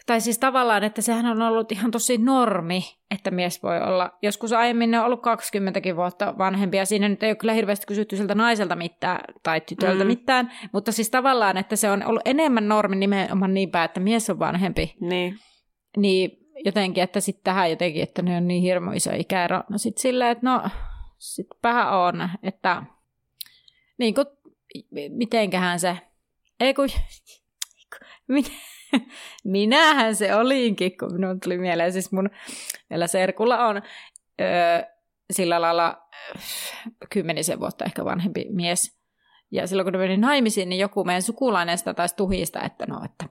tai siis tavallaan, että sehän on ollut ihan tosi normi, että mies voi olla, joskus aiemmin ne on ollut 20 vuotta vanhempia, siinä nyt ei ole kyllä hirveästi kysytty siltä naiselta mitään tai tytöltä Mm. mitään, mutta siis tavallaan, että se on ollut enemmän normi nimenomaan niin päin, että mies on vanhempi, niin, niin jotenkin, että sitten tähän jotenkin, että ne on niin hirmu iso ikäero, no sitten silleen, että no, sitten vähän on, että niin kuin, mitenköhän se, ei kun, minä, minähän se olinkin, kun minun tuli mieleen, siis mun vielä serkulla on öö, sillä lailla kymmenisen vuotta ehkä vanhempi mies. Ja silloin kun ne meni naimisiin, niin joku meidän sukulainen sitä taisi tuhista, että no, että,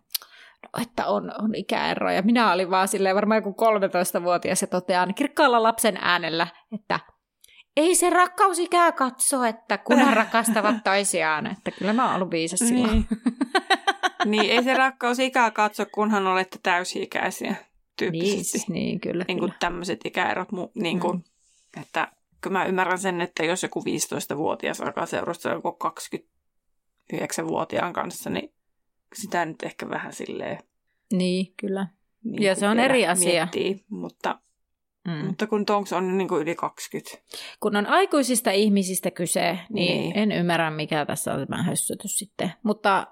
no, että on, on ikäero. Ja minä olin vaan silleen varmaan joku 13-vuotias ja totean kirkkaalla lapsen äänellä, että ei se rakkaus ikää katso, että kunhan rakastavat toisiaan. Että kyllä mä oon ollut viisas silloin. niin. niin, ei se rakkaus ikää katso, kunhan olette täysi-ikäisiä Niin, tyyppisesti. siis niin kyllä. niin kuin kyllä. tämmöiset ikäerot, niin kuin, mm. että kyllä mä ymmärrän sen, että jos joku 15-vuotias alkaa seurustella joku 29-vuotiaan kanssa, niin sitä nyt ehkä vähän silleen... Niin, kyllä. Niin Ja se on eri asia. Miettii, mutta, Mm. mutta kun Tonks on niin kuin yli 20. Kun on aikuisista ihmisistä kyse, niin, niin. En ymmärrä, mikä tässä on tämä hössytys sitten. Mutta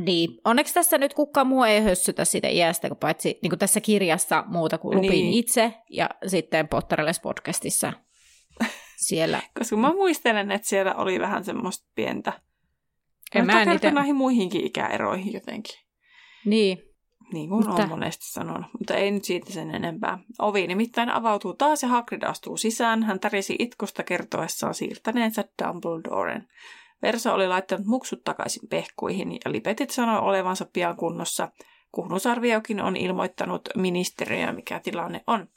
niin, onneksi tässä nyt kukaan muu ei hössytä siitä iästä, kun paitsi niin kuin tässä kirjassa muuta kuin Lupin Niin. itse ja sitten Potterelles podcastissa siellä. Koska mä muistelen, että siellä oli vähän semmoista pientä... En Mä mä en niitä- näihin muihinkin ikäeroihin jotenkin. Niin, Niin kuin Mutta- on monesti sanonut, mutta ei nyt siitä sen enempää. Ovi nimittäin avautuu taas ja Hagrid astuu sisään. Hän tärisi itkusta kertoessaan siirtäneensä Dumbledoren. Verso oli laittanut muksut takaisin pehkuihin ja Lipetit sanoi olevansa pian kunnossa. Kuhnusarviokin on ilmoittanut ministeriöön, mikä tilanne on.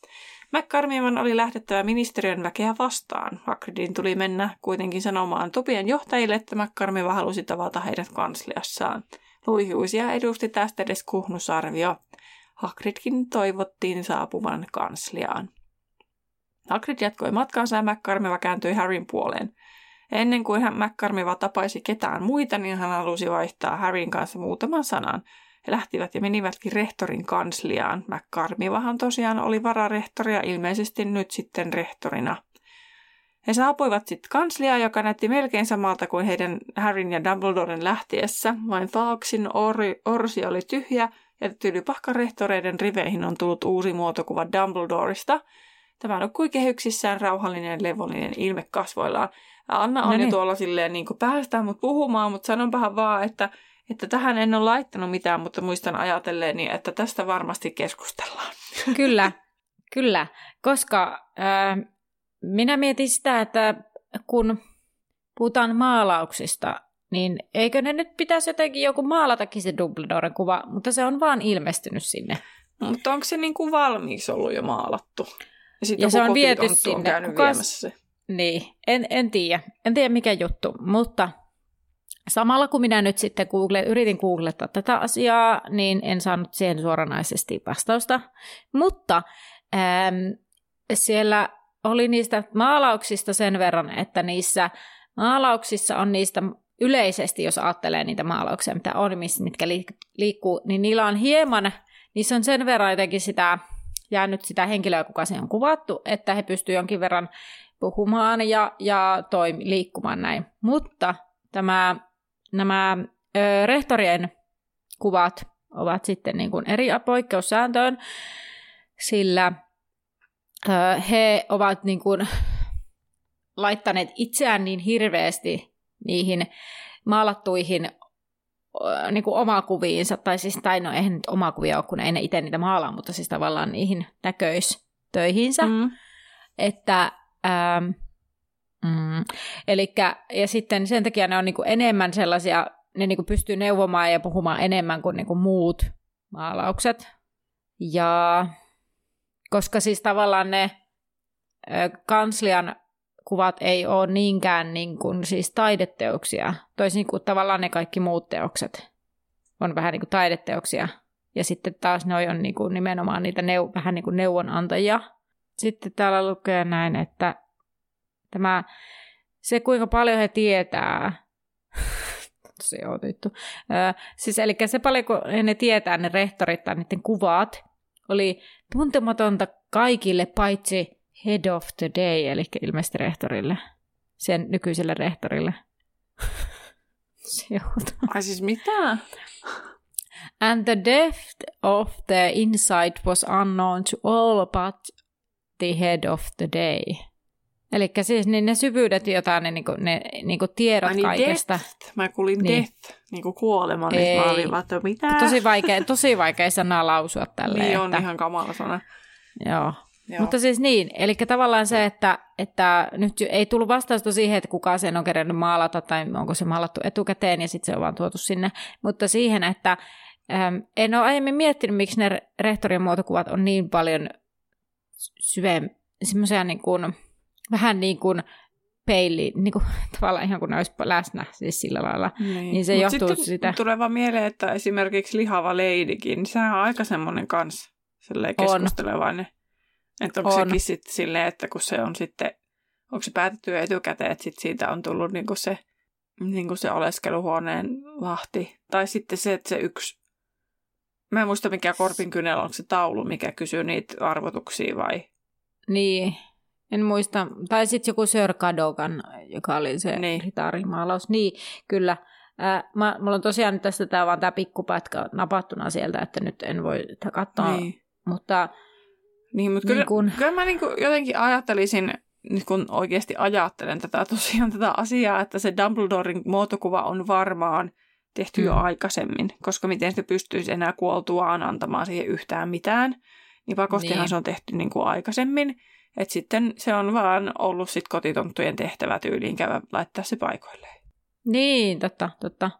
McCarmivan oli lähdettävä ministeriön väkeä vastaan. Hagridin tuli mennä kuitenkin sanomaan Tupien johtajille, että McCarmiva halusi tavata heidät kansliassaan. Luihuisia edusti tästä edes kuhnusarvio. Hagridkin toivottiin saapuvan kansliaan. Hagrid jatkoi matkaansa ja McCarmiva kääntyi Harryn puoleen. Ennen kuin hän McCarmiva tapaisi ketään muita, niin hän halusi vaihtaa Harryn kanssa muutaman sanan. He lähtivät ja menivätkin rehtorin kansliaan. McCarmivahan tosiaan oli vararehtori ja ilmeisesti nyt sitten rehtorina. He saapuivat sitten kansliaan, joka näytti melkein samalta kuin heidän Harryn ja Dumbledoren lähtiessä. Vain Fawksin ori, orsi oli tyhjä ja tylypahkan rehtoreiden riveihin on tullut uusi muotokuva Dumbledoresta. Tämä nukkui kehyksissään rauhallinen ja levollinen ilme kasvoillaan. Anna on No jo niin. tuolla silleen niin kuin päästään mut puhumaan, mutta sanonpahan vaan, että, että tähän en ole laittanut mitään, mutta muistan ajatelleeni, että tästä varmasti keskustellaan. Kyllä, kyllä. Koska äh, minä mietin sitä, että kun puhutaan maalauksista, niin eikö ne nyt pitäisi jotenkin joku maalatakin se Dumbledoren kuva, mutta se on vaan ilmestynyt sinne. Mutta onko se niin kuin valmiiksi ollut jo maalattu? Ja, sit Ja se on viety on sinne. Kukas- viemässä se. Niin, en, en tiedä. En tiedä mikä juttu, mutta samalla kun minä nyt sitten Google, yritin googlettaa tätä asiaa, niin en saanut siihen suoranaisesti vastausta. Mutta ähm, siellä oli niistä maalauksista sen verran, että niissä maalauksissa on niistä yleisesti, jos ajattelee niitä maalauksia, mitä on, mitkä liik- liikkuu, niin niillä on hieman, niissä on sen verran jotenkin sitä, jäänyt sitä henkilöä, kuka se on kuvattu, että he pystyvät jonkin verran puhumaan ja, ja toim, liikkumaan näin. Mutta tämä, nämä ö, rehtorien kuvat ovat sitten niin kuin eri poikkeussääntöön, sillä he ovat niin kuin laittaneet itseään niin hirveästi niihin maalattuihin niin kuin omakuviinsa, tai siis, tai no eihän nyt omakuvia ole, kun ei ne itse niitä maalaa, mutta siis tavallaan niihin näköistöihinsä, mm. että ähm, mm, elikkä, ja sitten sen takia ne on niin kuin enemmän sellaisia, ne niin kuin pystyy neuvomaan ja puhumaan enemmän kuin, niin kuin muut maalaukset, ja koska siis tavallaan ne kanslian kuvat ei ole niinkään niin kuin, siis taideteoksia, toisin kuin tavallaan ne kaikki muut teokset on vähän niin kuin taideteoksia. Ja sitten taas ne on niin kuin nimenomaan niitä neu- vähän niin kuin neuvonantajia. Sitten täällä lukee näin, että tämä, se kuinka paljon he tietää, tosi ootittu. siis eli se paljon, kun ne tietää, ne rehtorit tai niiden kuvat, oli tuntematonta kaikille paitsi head of the day, eli ilmeisesti rehtorille, sen nykyiselle rehtorille. Ai siis mitä? And the depth of the insight was unknown to all but the head of the day. Eli siis niin ne syvyydet, joita ne, niinku, ne niinku tiedot niin kaikesta. Death. Mä kuulin niin. death, niinku kuolema, niin Ei. mä olin vaan, että mitä? Tosi vaikea, tosi vaikea sanaa lausua tälleen. Niin on että... ihan kamala sana. Joo. Joo. Mutta siis niin, eli tavallaan se, että, että nyt ei tullut vastausta siihen, että kuka sen on kerännyt maalata tai onko se maalattu etukäteen ja sitten se on vaan tuotu sinne, mutta siihen, että äm, en ole aiemmin miettinyt, miksi ne rehtorien muotokuvat on niin paljon syvem, semmoisia niin kuin, vähän niin kuin peili, niin kuin, tavallaan ihan kuin ne olisi läsnä siis sillä lailla, niin, niin se Mut johtuu sitten sitä. tulee vaan mieleen, että esimerkiksi Lihava Leidikin, niin sehän on aika semmoinen kans keskustelevainen. Että onko on. sekin sitten silleen, että kun se on sitten, onko se päätetty etukäteen, että sit siitä on tullut niinku se, niinku se oleskeluhuoneen vahti. Tai sitten se, että se yksi, mä en muista mikä Korpin kynellä onko se taulu, mikä kysyy niitä arvotuksia vai? Niin, en muista. Tai sitten joku Sir Kadogan, joka oli se niin. ritarimaalaus. Niin, kyllä. Äh, mä, mulla on tosiaan tästä tämä vaan tämä pikkupätkä napattuna sieltä, että nyt en voi katsoa. Niin. Mutta niin, mutta kyllä, niin kun... kyllä mä niin kuin jotenkin ajattelisin, nyt kun oikeasti ajattelen tätä tosiaan tätä asiaa, että se Dumbledoren muotokuva on varmaan tehty mm. jo aikaisemmin, koska miten se pystyisi enää kuoltuaan antamaan siihen yhtään mitään, niin pakostihan niin. se on tehty niin kuin aikaisemmin. Että sitten se on vaan ollut sit kotitonttujen tehtävä tyyliin käydä laittaa se paikoilleen. Niin, totta, totta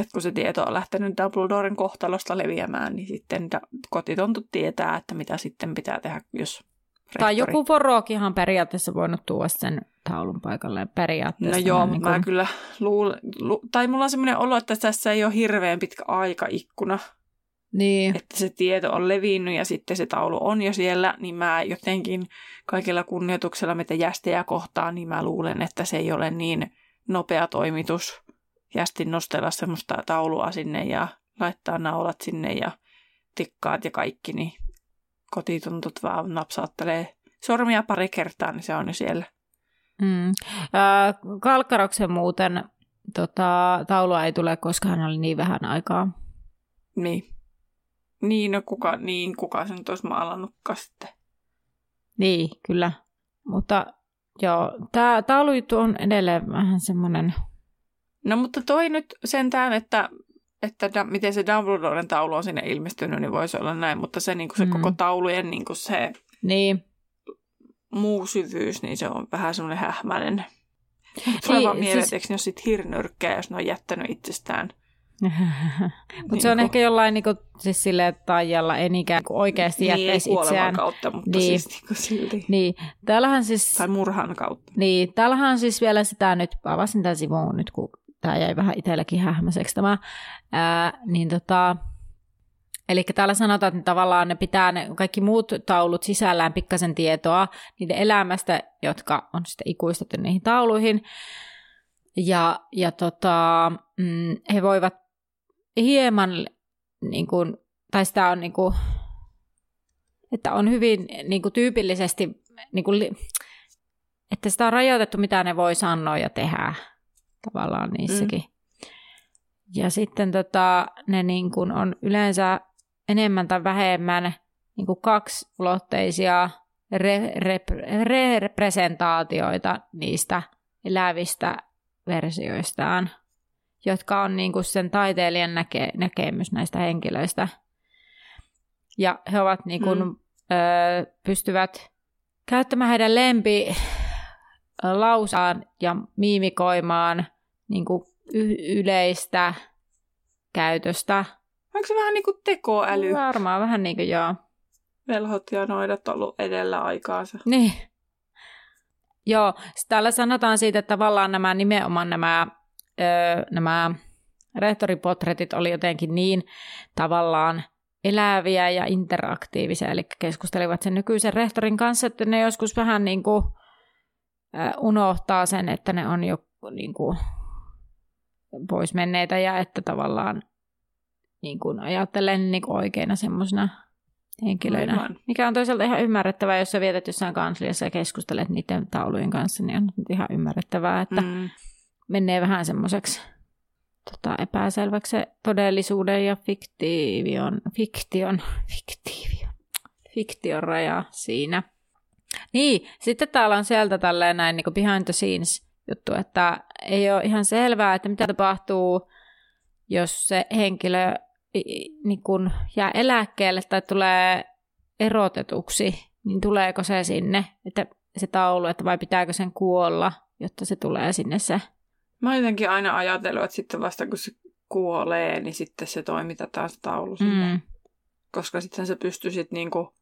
että kun se tieto on lähtenyt Dumbledoren kohtalosta leviämään, niin sitten kotitontut tietää, että mitä sitten pitää tehdä, jos rehtori... Tai joku vorokihan periaatteessa voinut tuoda sen taulun paikalle periaatteessa. No joo, niin kun... mä kyllä luulen, lu... tai mulla on semmoinen olo, että tässä ei ole hirveän pitkä aikaikkuna. Niin. Että se tieto on levinnyt ja sitten se taulu on jo siellä, niin mä jotenkin kaikilla kunnioituksella meitä jästejä kohtaan, niin mä luulen, että se ei ole niin nopea toimitus jästi nostella semmoista taulua sinne ja laittaa naulat sinne ja tikkaat ja kaikki, niin kotituntut vaan napsaattelee sormia pari kertaa, niin se on jo siellä. Mm. Äh, Kalkkaroksen muuten tota, taulua ei tule, koska hän oli niin vähän aikaa. Niin. Niin, no kuka, niin, kuka sen olisi maalannutkaan sitten. Niin, kyllä. Mutta joo, tämä taulujuttu on edelleen vähän semmoinen No mutta toi nyt sentään, että, että da, miten se Dumbledoren taulu on sinne ilmestynyt, niin voisi olla näin, mutta se, niin kuin se mm. koko taulujen niin kuin se niin. muu syvyys, niin se on vähän semmoinen hähmäinen. Tulee vaan mieleen, siis... että jos sit hirnyrkkää, jos ne on jättänyt itsestään. Mutta niin se on kun... ehkä jollain niin kuin, siis silleen, taijalla en ikään kuin oikeasti niin, jättäisi itseään. kautta, mutta niin. siis niin kuin silti. Niin. Täällähän siis... Tai murhan kautta. Niin, täällähän on siis vielä sitä nyt, avasin tämän sivun nyt, kun tämä jäi vähän itselläkin hähmäiseksi tämä, ää, niin tota, Eli täällä sanotaan, että tavallaan ne pitää ne kaikki muut taulut sisällään pikkasen tietoa niiden elämästä, jotka on sitten ikuistettu niihin tauluihin. Ja, ja tota, mm, he voivat hieman, niin kuin, tai sitä on niin kuin, että on hyvin niin kuin tyypillisesti, niin kuin, että sitä on rajoitettu, mitä ne voi sanoa ja tehdä tavallaan niissäkin. Mm. Ja sitten tota, ne niin kuin on yleensä enemmän tai vähemmän niin kuin ulotteisia re, re, re, representaatioita niistä elävistä versioistaan, jotka on niin kuin sen taiteilijan näke, näkemys näistä henkilöistä. Ja he ovat niin kuin, mm. ö, pystyvät käyttämään heidän lempi lausaan ja miimikoimaan niin kuin y- yleistä käytöstä. Onko se vähän niin kuin tekoäly? Varmaan vähän niin kuin joo. Velhot ja noidat ollut edellä aikaansa. Niin. Joo, täällä sanotaan siitä, että tavallaan nämä nimenomaan nämä, öö, nämä rehtoripotretit oli jotenkin niin tavallaan eläviä ja interaktiivisia, eli keskustelivat sen nykyisen rehtorin kanssa, että ne joskus vähän niin kuin, unohtaa sen, että ne on jo niin kuin, pois menneitä ja että tavallaan niin kuin ajattelen niin kuin oikeina semmoisena henkilöinä. Aivan. Mikä on toisaalta ihan ymmärrettävää, jos sä vietät jossain kansliassa ja keskustelet niiden taulujen kanssa, niin on ihan ymmärrettävää, että mm. Menee vähän semmoiseksi tota, epäselväksi se todellisuuden ja fiktiivion, fiktion, fiktiivion, fiktion raja siinä. Niin, sitten täällä on sieltä tälleen näin niin behind the scenes juttu, että ei ole ihan selvää, että mitä tapahtuu, jos se henkilö niin kun jää eläkkeelle tai tulee erotetuksi, niin tuleeko se sinne, että se taulu, että vai pitääkö sen kuolla, jotta se tulee sinne se? Mä oon jotenkin aina ajatellut, että sitten vasta kun se kuolee, niin sitten se toimitetaan se taulu sinne. Mm. Koska sitten se pystyisit niinku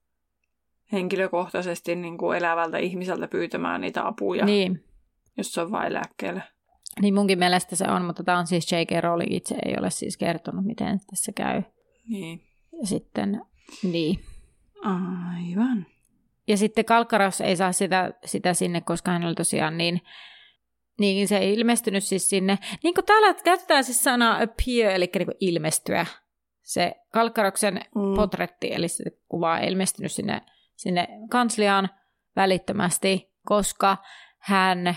henkilökohtaisesti niinku elävältä ihmiseltä pyytämään niitä apuja. Niin. Jos se on vain eläkkeelle. Niin munkin mielestä se on, mutta tämä on siis J.K. Rowling itse ei ole siis kertonut, miten tässä käy. Niin. Ja sitten, niin. Aivan. Ja sitten Kalkkaros ei saa sitä, sitä sinne, koska hän oli tosiaan niin, niin se ei ilmestynyt siis sinne. Niin kuin täällä käytetään siis sanaa appear, eli niin ilmestyä. Se Kalkkaroksen mm. potretti, eli se kuva ei ilmestynyt sinne, sinne kansliaan välittömästi, koska hän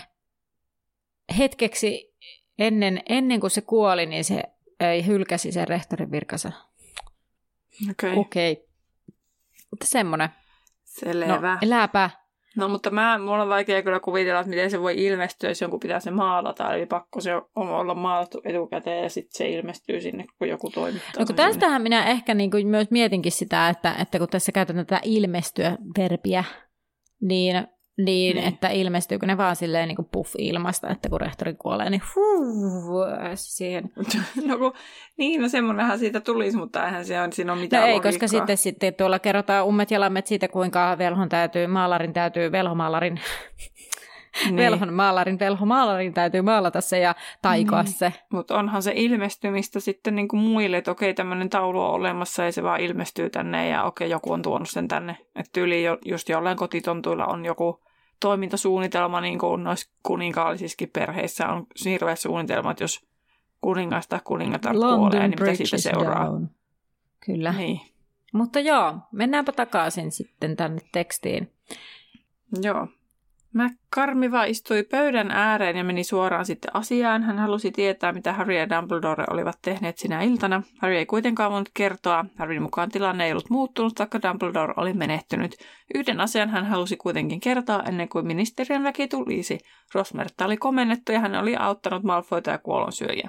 hetkeksi ennen, ennen kuin se kuoli, niin se ei hylkäsi sen rehtorin virkansa. Okei. Okay. Okei. Okay. Mutta semmoinen. Selvä. No, eläpä. No mutta mä, mulla on vaikea kyllä kuvitella, että miten se voi ilmestyä, jos jonkun pitää se maalata. Eli pakko se on olla maalattu etukäteen ja sitten se ilmestyy sinne, kun joku toimittaa. No kun tästähän sinne. minä ehkä niin kuin myös mietinkin sitä, että, että kun tässä käytetään tätä ilmestyä verbiä, niin niin, niin, että ilmestyykö ne vaan silleen niin kuin puff ilmasta, että kun rehtori kuolee, niin huu, siihen. No kun, niin, no semmoinenhan siitä tulisi, mutta eihän se on, siinä ole mitään No ei, logiikkaa. koska sitten, sitten tuolla kerrotaan ummet ja lammet siitä, kuinka velhon täytyy, maalarin täytyy, velhomaalarin, niin. velhon maalarin, velhomaalarin täytyy maalata se ja taikoa niin. se. Mutta onhan se ilmestymistä sitten niin kuin muille, että okei, tämmöinen taulu on olemassa ja se vaan ilmestyy tänne ja okei, joku on tuonut sen tänne. Että tyyli just jollain kotitontuilla on joku toimintasuunnitelma, niin kuin noissa kuninkaallisissakin perheissä on hirveä suunnitelma, että jos kuningas tai kuningatar kuolee, niin mitä siitä seuraa. Down. Kyllä. Niin. Mutta joo, mennäänpä takaisin sitten tänne tekstiin. Joo. McCarmiva istui pöydän ääreen ja meni suoraan sitten asiaan. Hän halusi tietää, mitä Harry ja Dumbledore olivat tehneet sinä iltana. Harry ei kuitenkaan voinut kertoa. Harryn mukaan tilanne ei ollut muuttunut, vaikka Dumbledore oli menehtynyt. Yhden asian hän halusi kuitenkin kertoa ennen kuin ministeriön väki tulisi. Rosmerta oli komennettu ja hän oli auttanut Malfoita ja kuolonsyöjiä.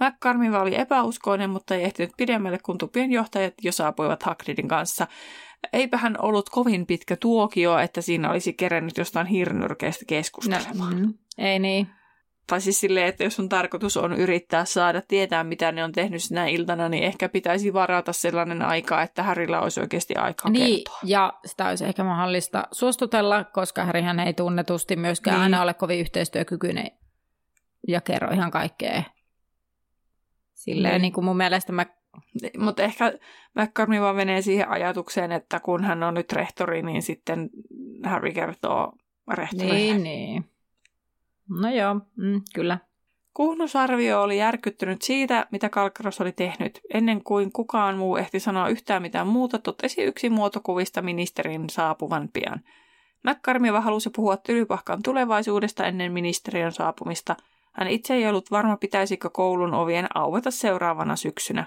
McCarmiva oli epäuskoinen, mutta ei ehtinyt pidemmälle, kun tupien johtajat jo saapuivat Hagridin kanssa eipähän ollut kovin pitkä tuokio, että siinä olisi kerennyt jostain hirnyrkeistä keskustelemaan. No, mm, ei niin. Tai siis silleen, että jos on tarkoitus on yrittää saada tietää, mitä ne on tehnyt sinä iltana, niin ehkä pitäisi varata sellainen aika, että Härillä olisi oikeasti aikaa niin, kertoa. ja sitä olisi ehkä mahdollista suostutella, koska Härihän ei tunnetusti myöskään niin. aina ole kovin yhteistyökykyinen ja kerro ihan kaikkea. Silleen niin. niin kuin mun mielestä mä mutta ehkä McCormick vaan menee siihen ajatukseen, että kun hän on nyt rehtori, niin sitten Harry kertoo rehtorille. Niin, niin. No joo, mm, kyllä. Kuhnusarvio oli järkyttynyt siitä, mitä Kalkkaros oli tehnyt. Ennen kuin kukaan muu ehti sanoa yhtään mitään muuta, totesi yksi muotokuvista ministerin saapuvan pian. McCarmiva halusi puhua Tylypahkan tulevaisuudesta ennen ministeriön saapumista. Hän itse ei ollut varma, pitäisikö koulun ovien aueta seuraavana syksynä.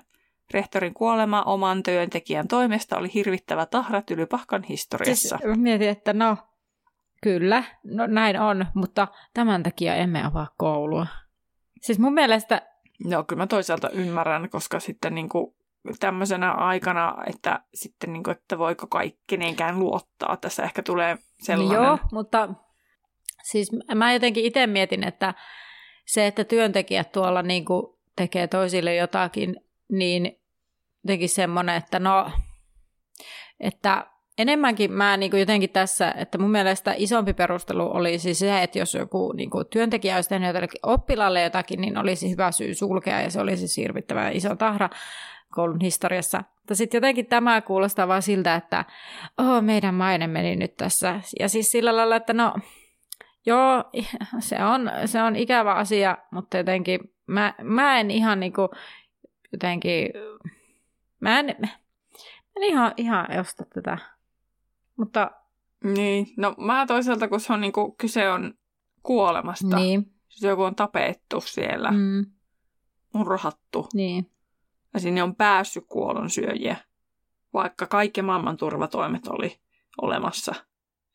Rehtorin kuolema oman työntekijän toimesta oli hirvittävä tahra Tylypahkan historiassa. Siis mietin, että no, kyllä, no näin on, mutta tämän takia emme avaa koulua. Siis mun mielestä... No kyllä mä toisaalta ymmärrän, koska sitten niin kuin tämmöisenä aikana, että sitten niin kuin, että voiko kaikki niinkään luottaa. Tässä ehkä tulee sellainen... Joo, mutta siis mä jotenkin itse mietin, että se, että työntekijät tuolla niin kuin tekee toisille jotakin, niin jotenkin semmoinen, että no, että enemmänkin mä niin kuin jotenkin tässä, että mun mielestä isompi perustelu olisi se, että jos joku niin kuin työntekijä olisi tehnyt jotakin oppilaalle jotakin, niin olisi hyvä syy sulkea ja se olisi siirvittävä iso tahra koulun historiassa. Mutta sitten jotenkin tämä kuulostaa vaan siltä, että oh, meidän maine meni nyt tässä. Ja siis sillä lailla, että no joo, se on, se on ikävä asia, mutta jotenkin mä, mä en ihan niinku jotenkin, mä en, mä en ihan, ihan osta tätä. Mutta... Niin, no mä toisaalta, kun se on niinku, kyse on kuolemasta. Niin. Siis joku on tapettu siellä, Mm, murhattu. niin. Ja sinne on päässyt kuolonsyöjiä, vaikka kaikki maailman turvatoimet oli olemassa.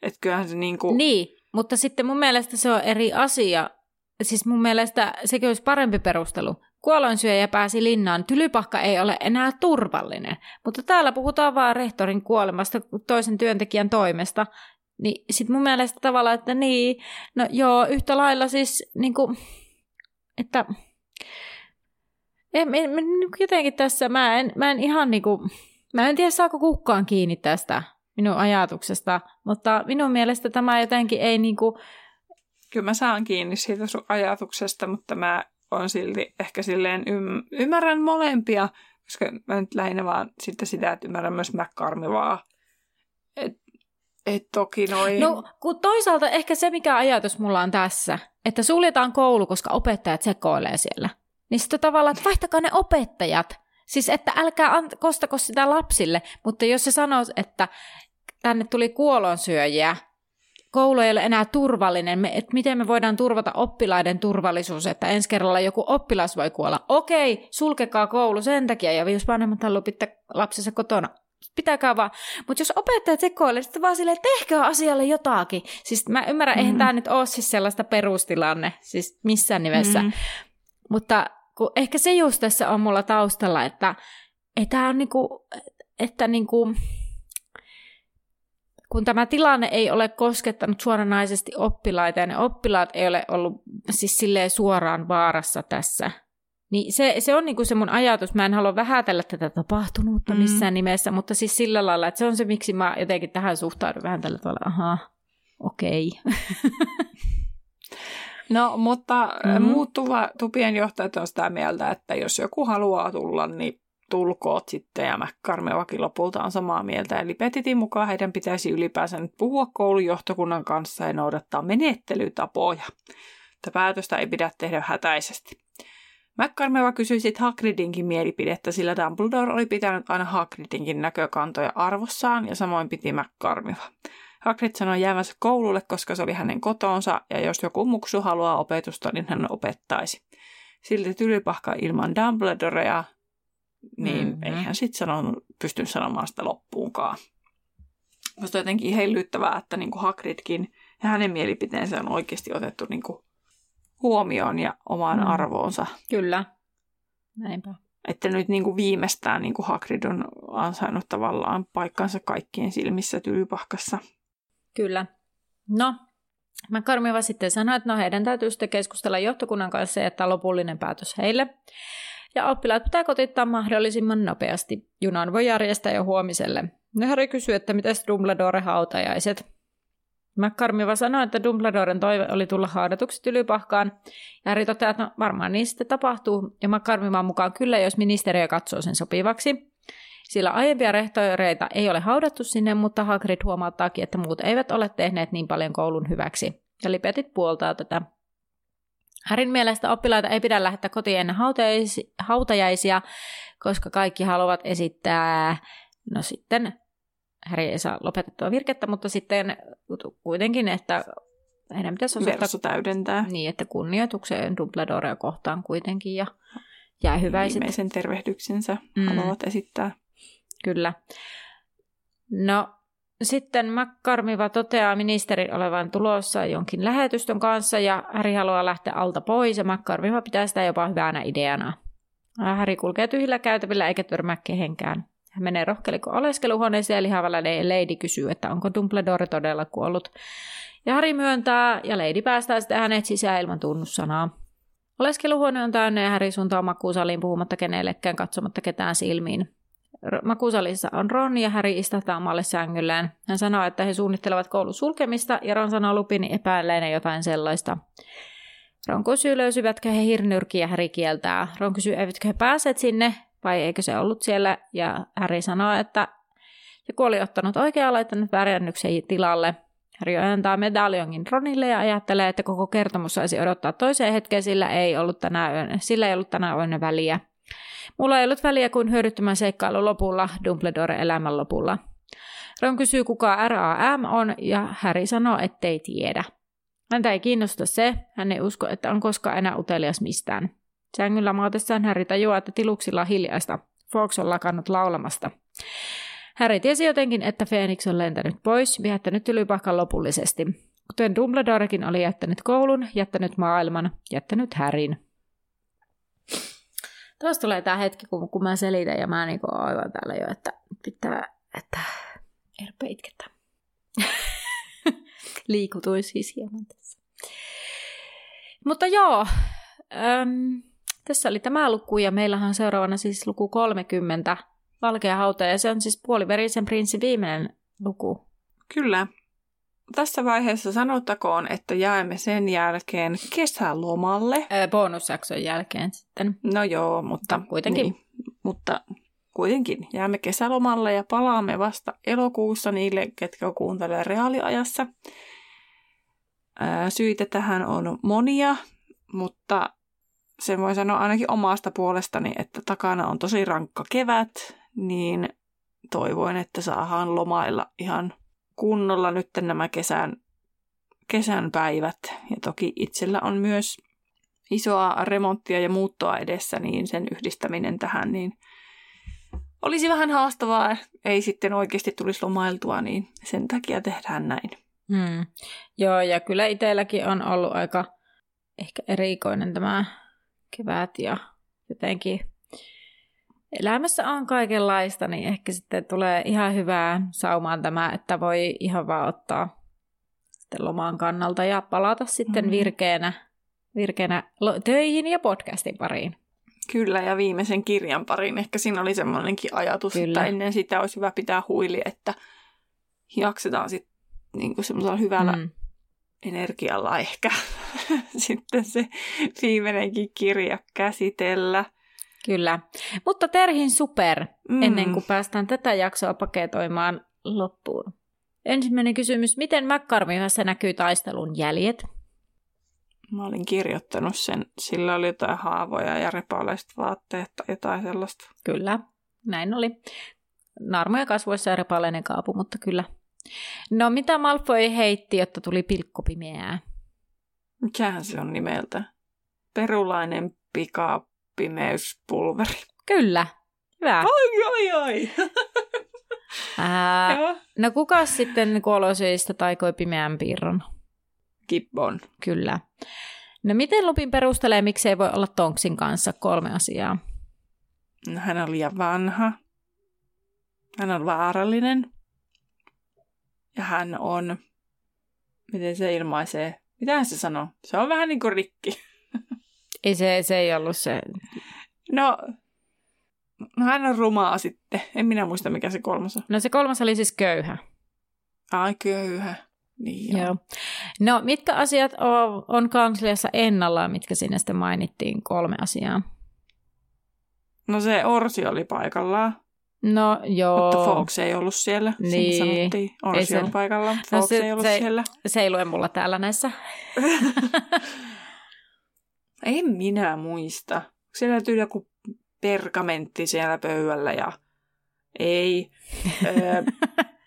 Että kyllähän se niinku... Niin, mutta sitten mun mielestä se on eri asia. Siis mun mielestä sekin olisi parempi perustelu. Kuolonsyöjä pääsi linnaan, Tylypahka ei ole enää turvallinen. Mutta täällä puhutaan vaan rehtorin kuolemasta toisen työntekijän toimesta. Niin sit mun mielestä tavallaan, että niin, no joo, yhtä lailla siis niinku, että en, en, en, jotenkin tässä mä en, mä en ihan niinku, mä en tiedä saako kukaan kiinni tästä minun ajatuksesta, mutta minun mielestä tämä jotenkin ei niinku, Kyllä mä saan kiinni siitä sun ajatuksesta, mutta mä oon silti ehkä silleen ym- ymmärrän molempia, koska mä nyt lähinnä vaan sitten sitä, että ymmärrän myös McCarmivaa. Et, et toki noin... No, kun toisaalta ehkä se, mikä ajatus mulla on tässä, että suljetaan koulu, koska opettajat sekoilee siellä. Niin sitten tavallaan, että vaihtakaa ne opettajat. Siis, että älkää ant- kostako sitä lapsille, mutta jos se sanoo, että tänne tuli kuolonsyöjiä, koulu ei ole enää turvallinen, me, että miten me voidaan turvata oppilaiden turvallisuus, että ensi kerralla joku oppilas voi kuolla. Okei, sulkekaa koulu sen takia, ja jos vanhemmat haluaa pitää lapsensa kotona, pitäkää vaan. Mutta jos opettajat sekoilee, sitten vaan silleen, tehkää asialle jotakin. Siis mä ymmärrän, mm. eihän Mhm. tämä nyt ole siis sellaista perustilanne, siis missään nimessä. Mm. Mutta kun ehkä se just tässä on mulla taustalla, että, että tämä on niinku, että niinku, kun tämä tilanne ei ole koskettanut suoranaisesti oppilaita ja ne oppilaat ei ole ollut siis silleen suoraan vaarassa tässä, niin se, se on niinku se mun ajatus. Mä en halua vähätellä tätä tapahtunutta Mm. missään nimessä, mutta siis sillä lailla, että se on se, miksi mä jotenkin tähän suhtaudun vähän tällä tavalla, ahaa, okei. No, mutta Mhm. mm-hmm. muuttuva tupien johtajat on sitä mieltä, että jos joku haluaa tulla, niin tulkoot sitten. Ja McCarmevakin lopulta on samaa mieltä. Eli Petitin mukaan heidän pitäisi ylipäänsä nyt puhua koulun johtokunnan kanssa ja noudattaa menettelytapoja. Tätä päätöstä ei pidä tehdä hätäisesti. McCarmeva kysyi sitten Hagridinkin mielipidettä, sillä Dumbledore oli pitänyt aina Hagridinkin näkökantoja arvossaan ja samoin piti McCarmeva. Hagrid sanoi jäävänsä koululle, koska se oli hänen kotonsa, ja jos joku muksu haluaa opetusta, niin hän opettaisi. Silti tylypahka ilman Dumbledorea, niin Mhm. mm-hmm. ei hän sitten sanonut, pystynyt sanomaan sitä loppuunkaan. Musta on jotenkin hellyttävää, että niin kuin Hagridkin ja hänen mielipiteensä on oikeasti otettu niin kuin huomioon ja omaan Mm. arvoonsa. Kyllä. Näinpä. Että nyt niin kuin viimeistään niin kuin Hagrid on ansainnut tavallaan paikkansa kaikkien silmissä tylypahkassa. Kyllä. No, mä Karmiva sitten sanoi, että no heidän täytyy sitten keskustella johtokunnan kanssa ja jättää lopullinen päätös heille. Ja oppilaat pitää kotittaa mahdollisimman nopeasti. Junan voi järjestää jo huomiselle. No Harry kysyy, että mitäs Dumbledore hautajaiset. McCarmiva sanoi, että Dumbledoren toive oli tulla haudatuksi tylypahkaan. Ja Harry toteaa, että no, varmaan niin sitten tapahtuu. Ja McCarmivan mukaan kyllä, jos ministeriö katsoo sen sopivaksi. Sillä aiempia rehtoreita ei ole haudattu sinne, mutta Hagrid huomauttaakin, että muut eivät ole tehneet niin paljon koulun hyväksi. Ja Lipetit puoltaa tätä. Härin mielestä oppilaita ei pidä lähettää kotiin ennen hautajaisi- hautajaisia, koska kaikki haluavat esittää, no sitten, Häri ei saa lopetettua virkettä, mutta sitten kuitenkin, että heidän pitäisi osoittaa täydentää. niin, että kunnioitukseen Dumbledorea kohtaan kuitenkin ja, jäähyväiset. Viimeisen tervehdyksensä mm. haluavat esittää. Kyllä. No, sitten McCarmiva toteaa ministerin olevan tulossa jonkin lähetystön kanssa ja Häri haluaa lähteä alta pois ja McCarmiva pitää sitä jopa hyvänä ideana. Häri kulkee tyhjillä käytävillä eikä törmää kehenkään. Hän menee rohkeliko oleskeluhuoneeseen ja lihavalla Lady kysyy, että onko Dumbledore todella kuollut. Ja Harry myöntää ja Lady päästää sitten hänet sisään ilman tunnussanaa. Oleskeluhuone on täynnä ja Harry suuntaa makuusaliin puhumatta kenellekään katsomatta ketään silmiin. Makuusalissa on Ron ja Harry istahtaa omalle sängyllään. Hän sanoo, että he suunnittelevat koulun sulkemista ja Ron sanoo Lupin epäilleenä jotain sellaista. Ron kysyy, löysivätkö he hirnyrkiä ja Harry kieltää. Ron kysyy, eivätkö he pääset sinne vai eikö se ollut siellä ja Harry sanoo, että joku oli ottanut oikein laittanut värjännyksen tilalle. Harry antaa medaljonkin Ronille ja ajattelee, että koko kertomus saisi odottaa toiseen hetkeen, sillä ei ollut tänä yönä, sillä ei ollut tänä yönä väliä. Mulla ei ollut väliä kuin hyödyttömän seikkailun lopulla, Dumbledore elämän lopulla. Ron kysyy, kuka RAM on, ja Harry sanoo, ettei tiedä. Häntä ei kiinnosta se, hän ei usko, että on koskaan enää utelias mistään. Sängyllä maatessaan Harry tajuaa, että tiluksilla on hiljaista. Fox on lakannut laulamasta. Harry tiesi jotenkin, että Phoenix on lentänyt pois, jättänyt tylypahkan lopullisesti. Kuten Dumbledorekin oli jättänyt koulun, jättänyt maailman, jättänyt Harryn. Tuossa tulee tämä hetki, kun, kun mä selitän ja mä niinku aivan täällä jo, että pitää, että erpe itketä. Liikutuin siis hieman tässä. Mutta joo, äm, tässä oli tämä luku ja meillähän on seuraavana siis luku 30, Valkea hauta, ja se on siis puoliverisen prinssin viimeinen luku. Kyllä. Tässä vaiheessa sanottakoon, että jäämme sen jälkeen kesälomalle. Ää, bonusjakson jälkeen sitten. No joo, mutta... Kuitenkin. Niin, mutta kuitenkin jäämme kesälomalle ja palaamme vasta elokuussa niille, ketkä kuuntelee reaaliajassa. Ää, syitä tähän on monia, mutta sen voi sanoa ainakin omasta puolestani, että takana on tosi rankka kevät, niin toivoin, että saadaan lomailla ihan kunnolla nyt nämä kesän, kesän päivät. Ja toki itsellä on myös isoa remonttia ja muuttoa edessä, niin sen yhdistäminen tähän niin olisi vähän haastavaa. Ei sitten oikeasti tulisi lomailtua, niin sen takia tehdään näin. Hmm. Joo, ja kyllä itselläkin on ollut aika ehkä erikoinen tämä kevät ja jotenkin elämässä on kaikenlaista, niin ehkä sitten tulee ihan hyvää saumaan tämä, että voi ihan vaan ottaa sitten lomaan kannalta ja palata sitten Mm. virkeänä, virkeänä töihin ja podcastin pariin. Kyllä, ja viimeisen kirjan pariin. Ehkä siinä oli semmoinenkin ajatus, Kyllä. että ennen sitä olisi hyvä pitää huili, että jaksetaan sitten niin semmoisella hyvällä. Mm. energialla ehkä sitten se viimeinenkin kirja käsitellä. Kyllä. Mutta Terhin super, Mm. ennen kuin päästään tätä jaksoa paketoimaan loppuun. Ensimmäinen kysymys. Miten McCarmivassa näkyy taistelun jäljet? Mä olin kirjoittanut sen, sillä oli jotain haavoja ja repalaiset vaatteet tai jotain sellaista. Kyllä, näin oli. Narmoja kasvoissa ja repaleinen kaapu, mutta kyllä. No mitä Malfoy heitti, jotta tuli pilkkopimeää? Mikähän se on nimeltä? Perulainen pikapimeyspulveri. Kyllä, hyvä. Oi, oi, oi! Ää, no kuka sitten kuolosyistä taikoi pimeän piirron? Gibbon. Kyllä. No miten Lupin perustelee, miksei voi olla Tonksin kanssa kolme asiaa? No, hän on liian vanha. Hän on vaarallinen. Ja hän on... Miten se ilmaisee? Mitä se sanoo? Se on vähän niin kuin rikki. Ei se, se ei ollut se. No, no hän on rumaa sitten. En minä muista, mikä se kolmas on. No se kolmas oli siis köyhä. Ai, köyhä. Niin joo. Joo. No mitkä asiat on, on kansliassa ennallaan, mitkä sinne sitten mainittiin? Kolme asiaa. No se Orsi oli paikallaan, No joo. mutta Fox ei ollut siellä. Niin. Siinä sanottiin, Orsi se- on paikallaan, No Fox se- ei ollut se- siellä. Se ei lue mulla täällä näissä. En minä muista. Siellä löytyy joku pergamentti siellä pöydällä ja ei. Öö,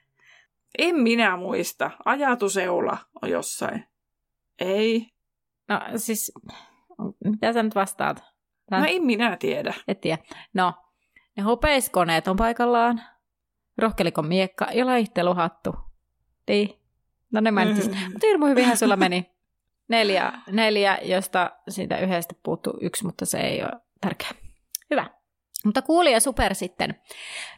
en minä muista. Ajatuseula on jossain. Ei. No siis, mitä sä nyt vastaat No en minä tiedä. Et tiedä. No, ne hopeiskoneet on paikallaan, rohkelikon miekka ja laihteluhattu. Niin. No ne mainitsin. Mm. Mutta hirmu hyvinhän sulla meni. Neljä, neljä, josta siitä yhdestä puuttuu yksi, mutta se ei ole tärkeä. Hyvä. Mutta kuulija super sitten.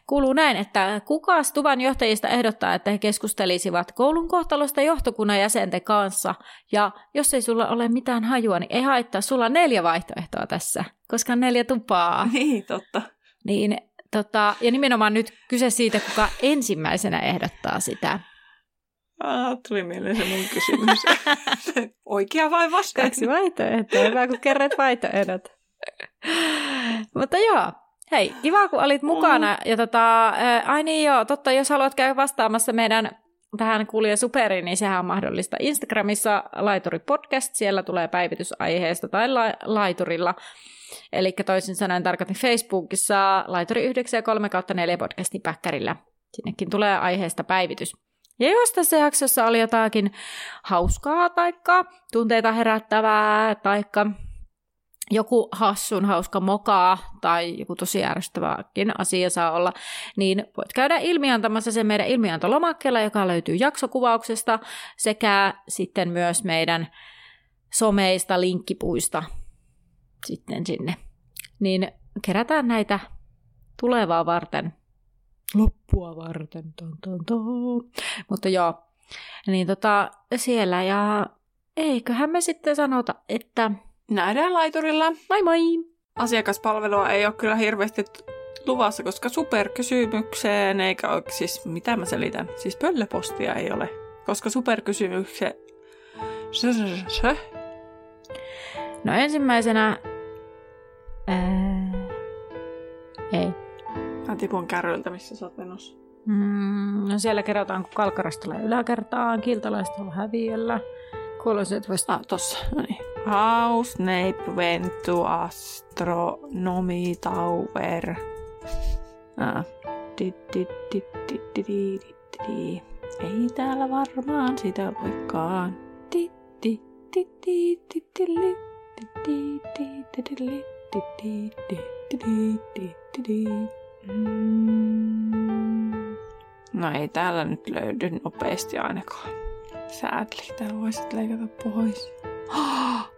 Kuuluu näin, että kuka Stuvan johtajista ehdottaa, että he keskustelisivat koulun kohtalosta johtokunnan jäsenten kanssa. Ja jos ei sulla ole mitään hajua, niin ei haittaa. Sulla on neljä vaihtoehtoa tässä, koska on neljä tupaa. Niin, totta. Niin, tota, ja nimenomaan nyt kyse siitä, kuka ensimmäisenä ehdottaa sitä. Ah, tuli mieleen se mun kysymys. Oikea vai vastaan? Kaksi vaihtoehtoa. Hyvä, kun kerret vaihtoehdot. Mutta joo, hei, kiva kun olit mukana. Mm. Ja tota, ai niin joo, totta, jos haluat käydä vastaamassa meidän tähän kuulija superiin, niin sehän on mahdollista Instagramissa Laituri Podcast. Siellä tulee päivitys aiheesta tai la- laiturilla. Eli toisin sanoen tarkoitin Facebookissa Laituri 9 ja 3 kautta 4 podcastin päkkärillä. Sinnekin tulee aiheesta päivitys. Ja jos tässä jaksossa oli jotakin hauskaa taikka tunteita herättävää taikka joku hassun hauska mokaa tai joku tosi ärsyttäväkin asia saa olla, niin voit käydä ilmiantamassa sen meidän ilmiantolomakkeella, joka löytyy jaksokuvauksesta, sekä sitten myös meidän someista linkkipuista sitten sinne. Niin kerätään näitä tulevaa varten. Loppua varten. Ton, ton, ton. Mutta joo, niin tota, siellä ja eiköhän me sitten sanota, että Nähdään laiturilla. Moi moi! Asiakaspalvelua ei ole kyllä hirveästi luvassa, koska superkysymykseen, eikä ole, siis mitä mä selitän, siis pöllöpostia ei ole, koska superkysymykseen... No ensimmäisenä... Ää... Ei. Mä tipun kärryltä, missä sä oot menossa. Mm, no siellä kerrotaan, kun Kalkarasta tulee yläkertaan, kiltalaista on häviöllä. Kuuloisin, että voisi... Ah, tossa, no niin. How Snape went to astronomy tower. Ah. Ei täällä varmaan sitä olekaan. No ei täällä nyt löydy nopeasti ainakaan. Sadly, täällä voisit leikata pois. Oh!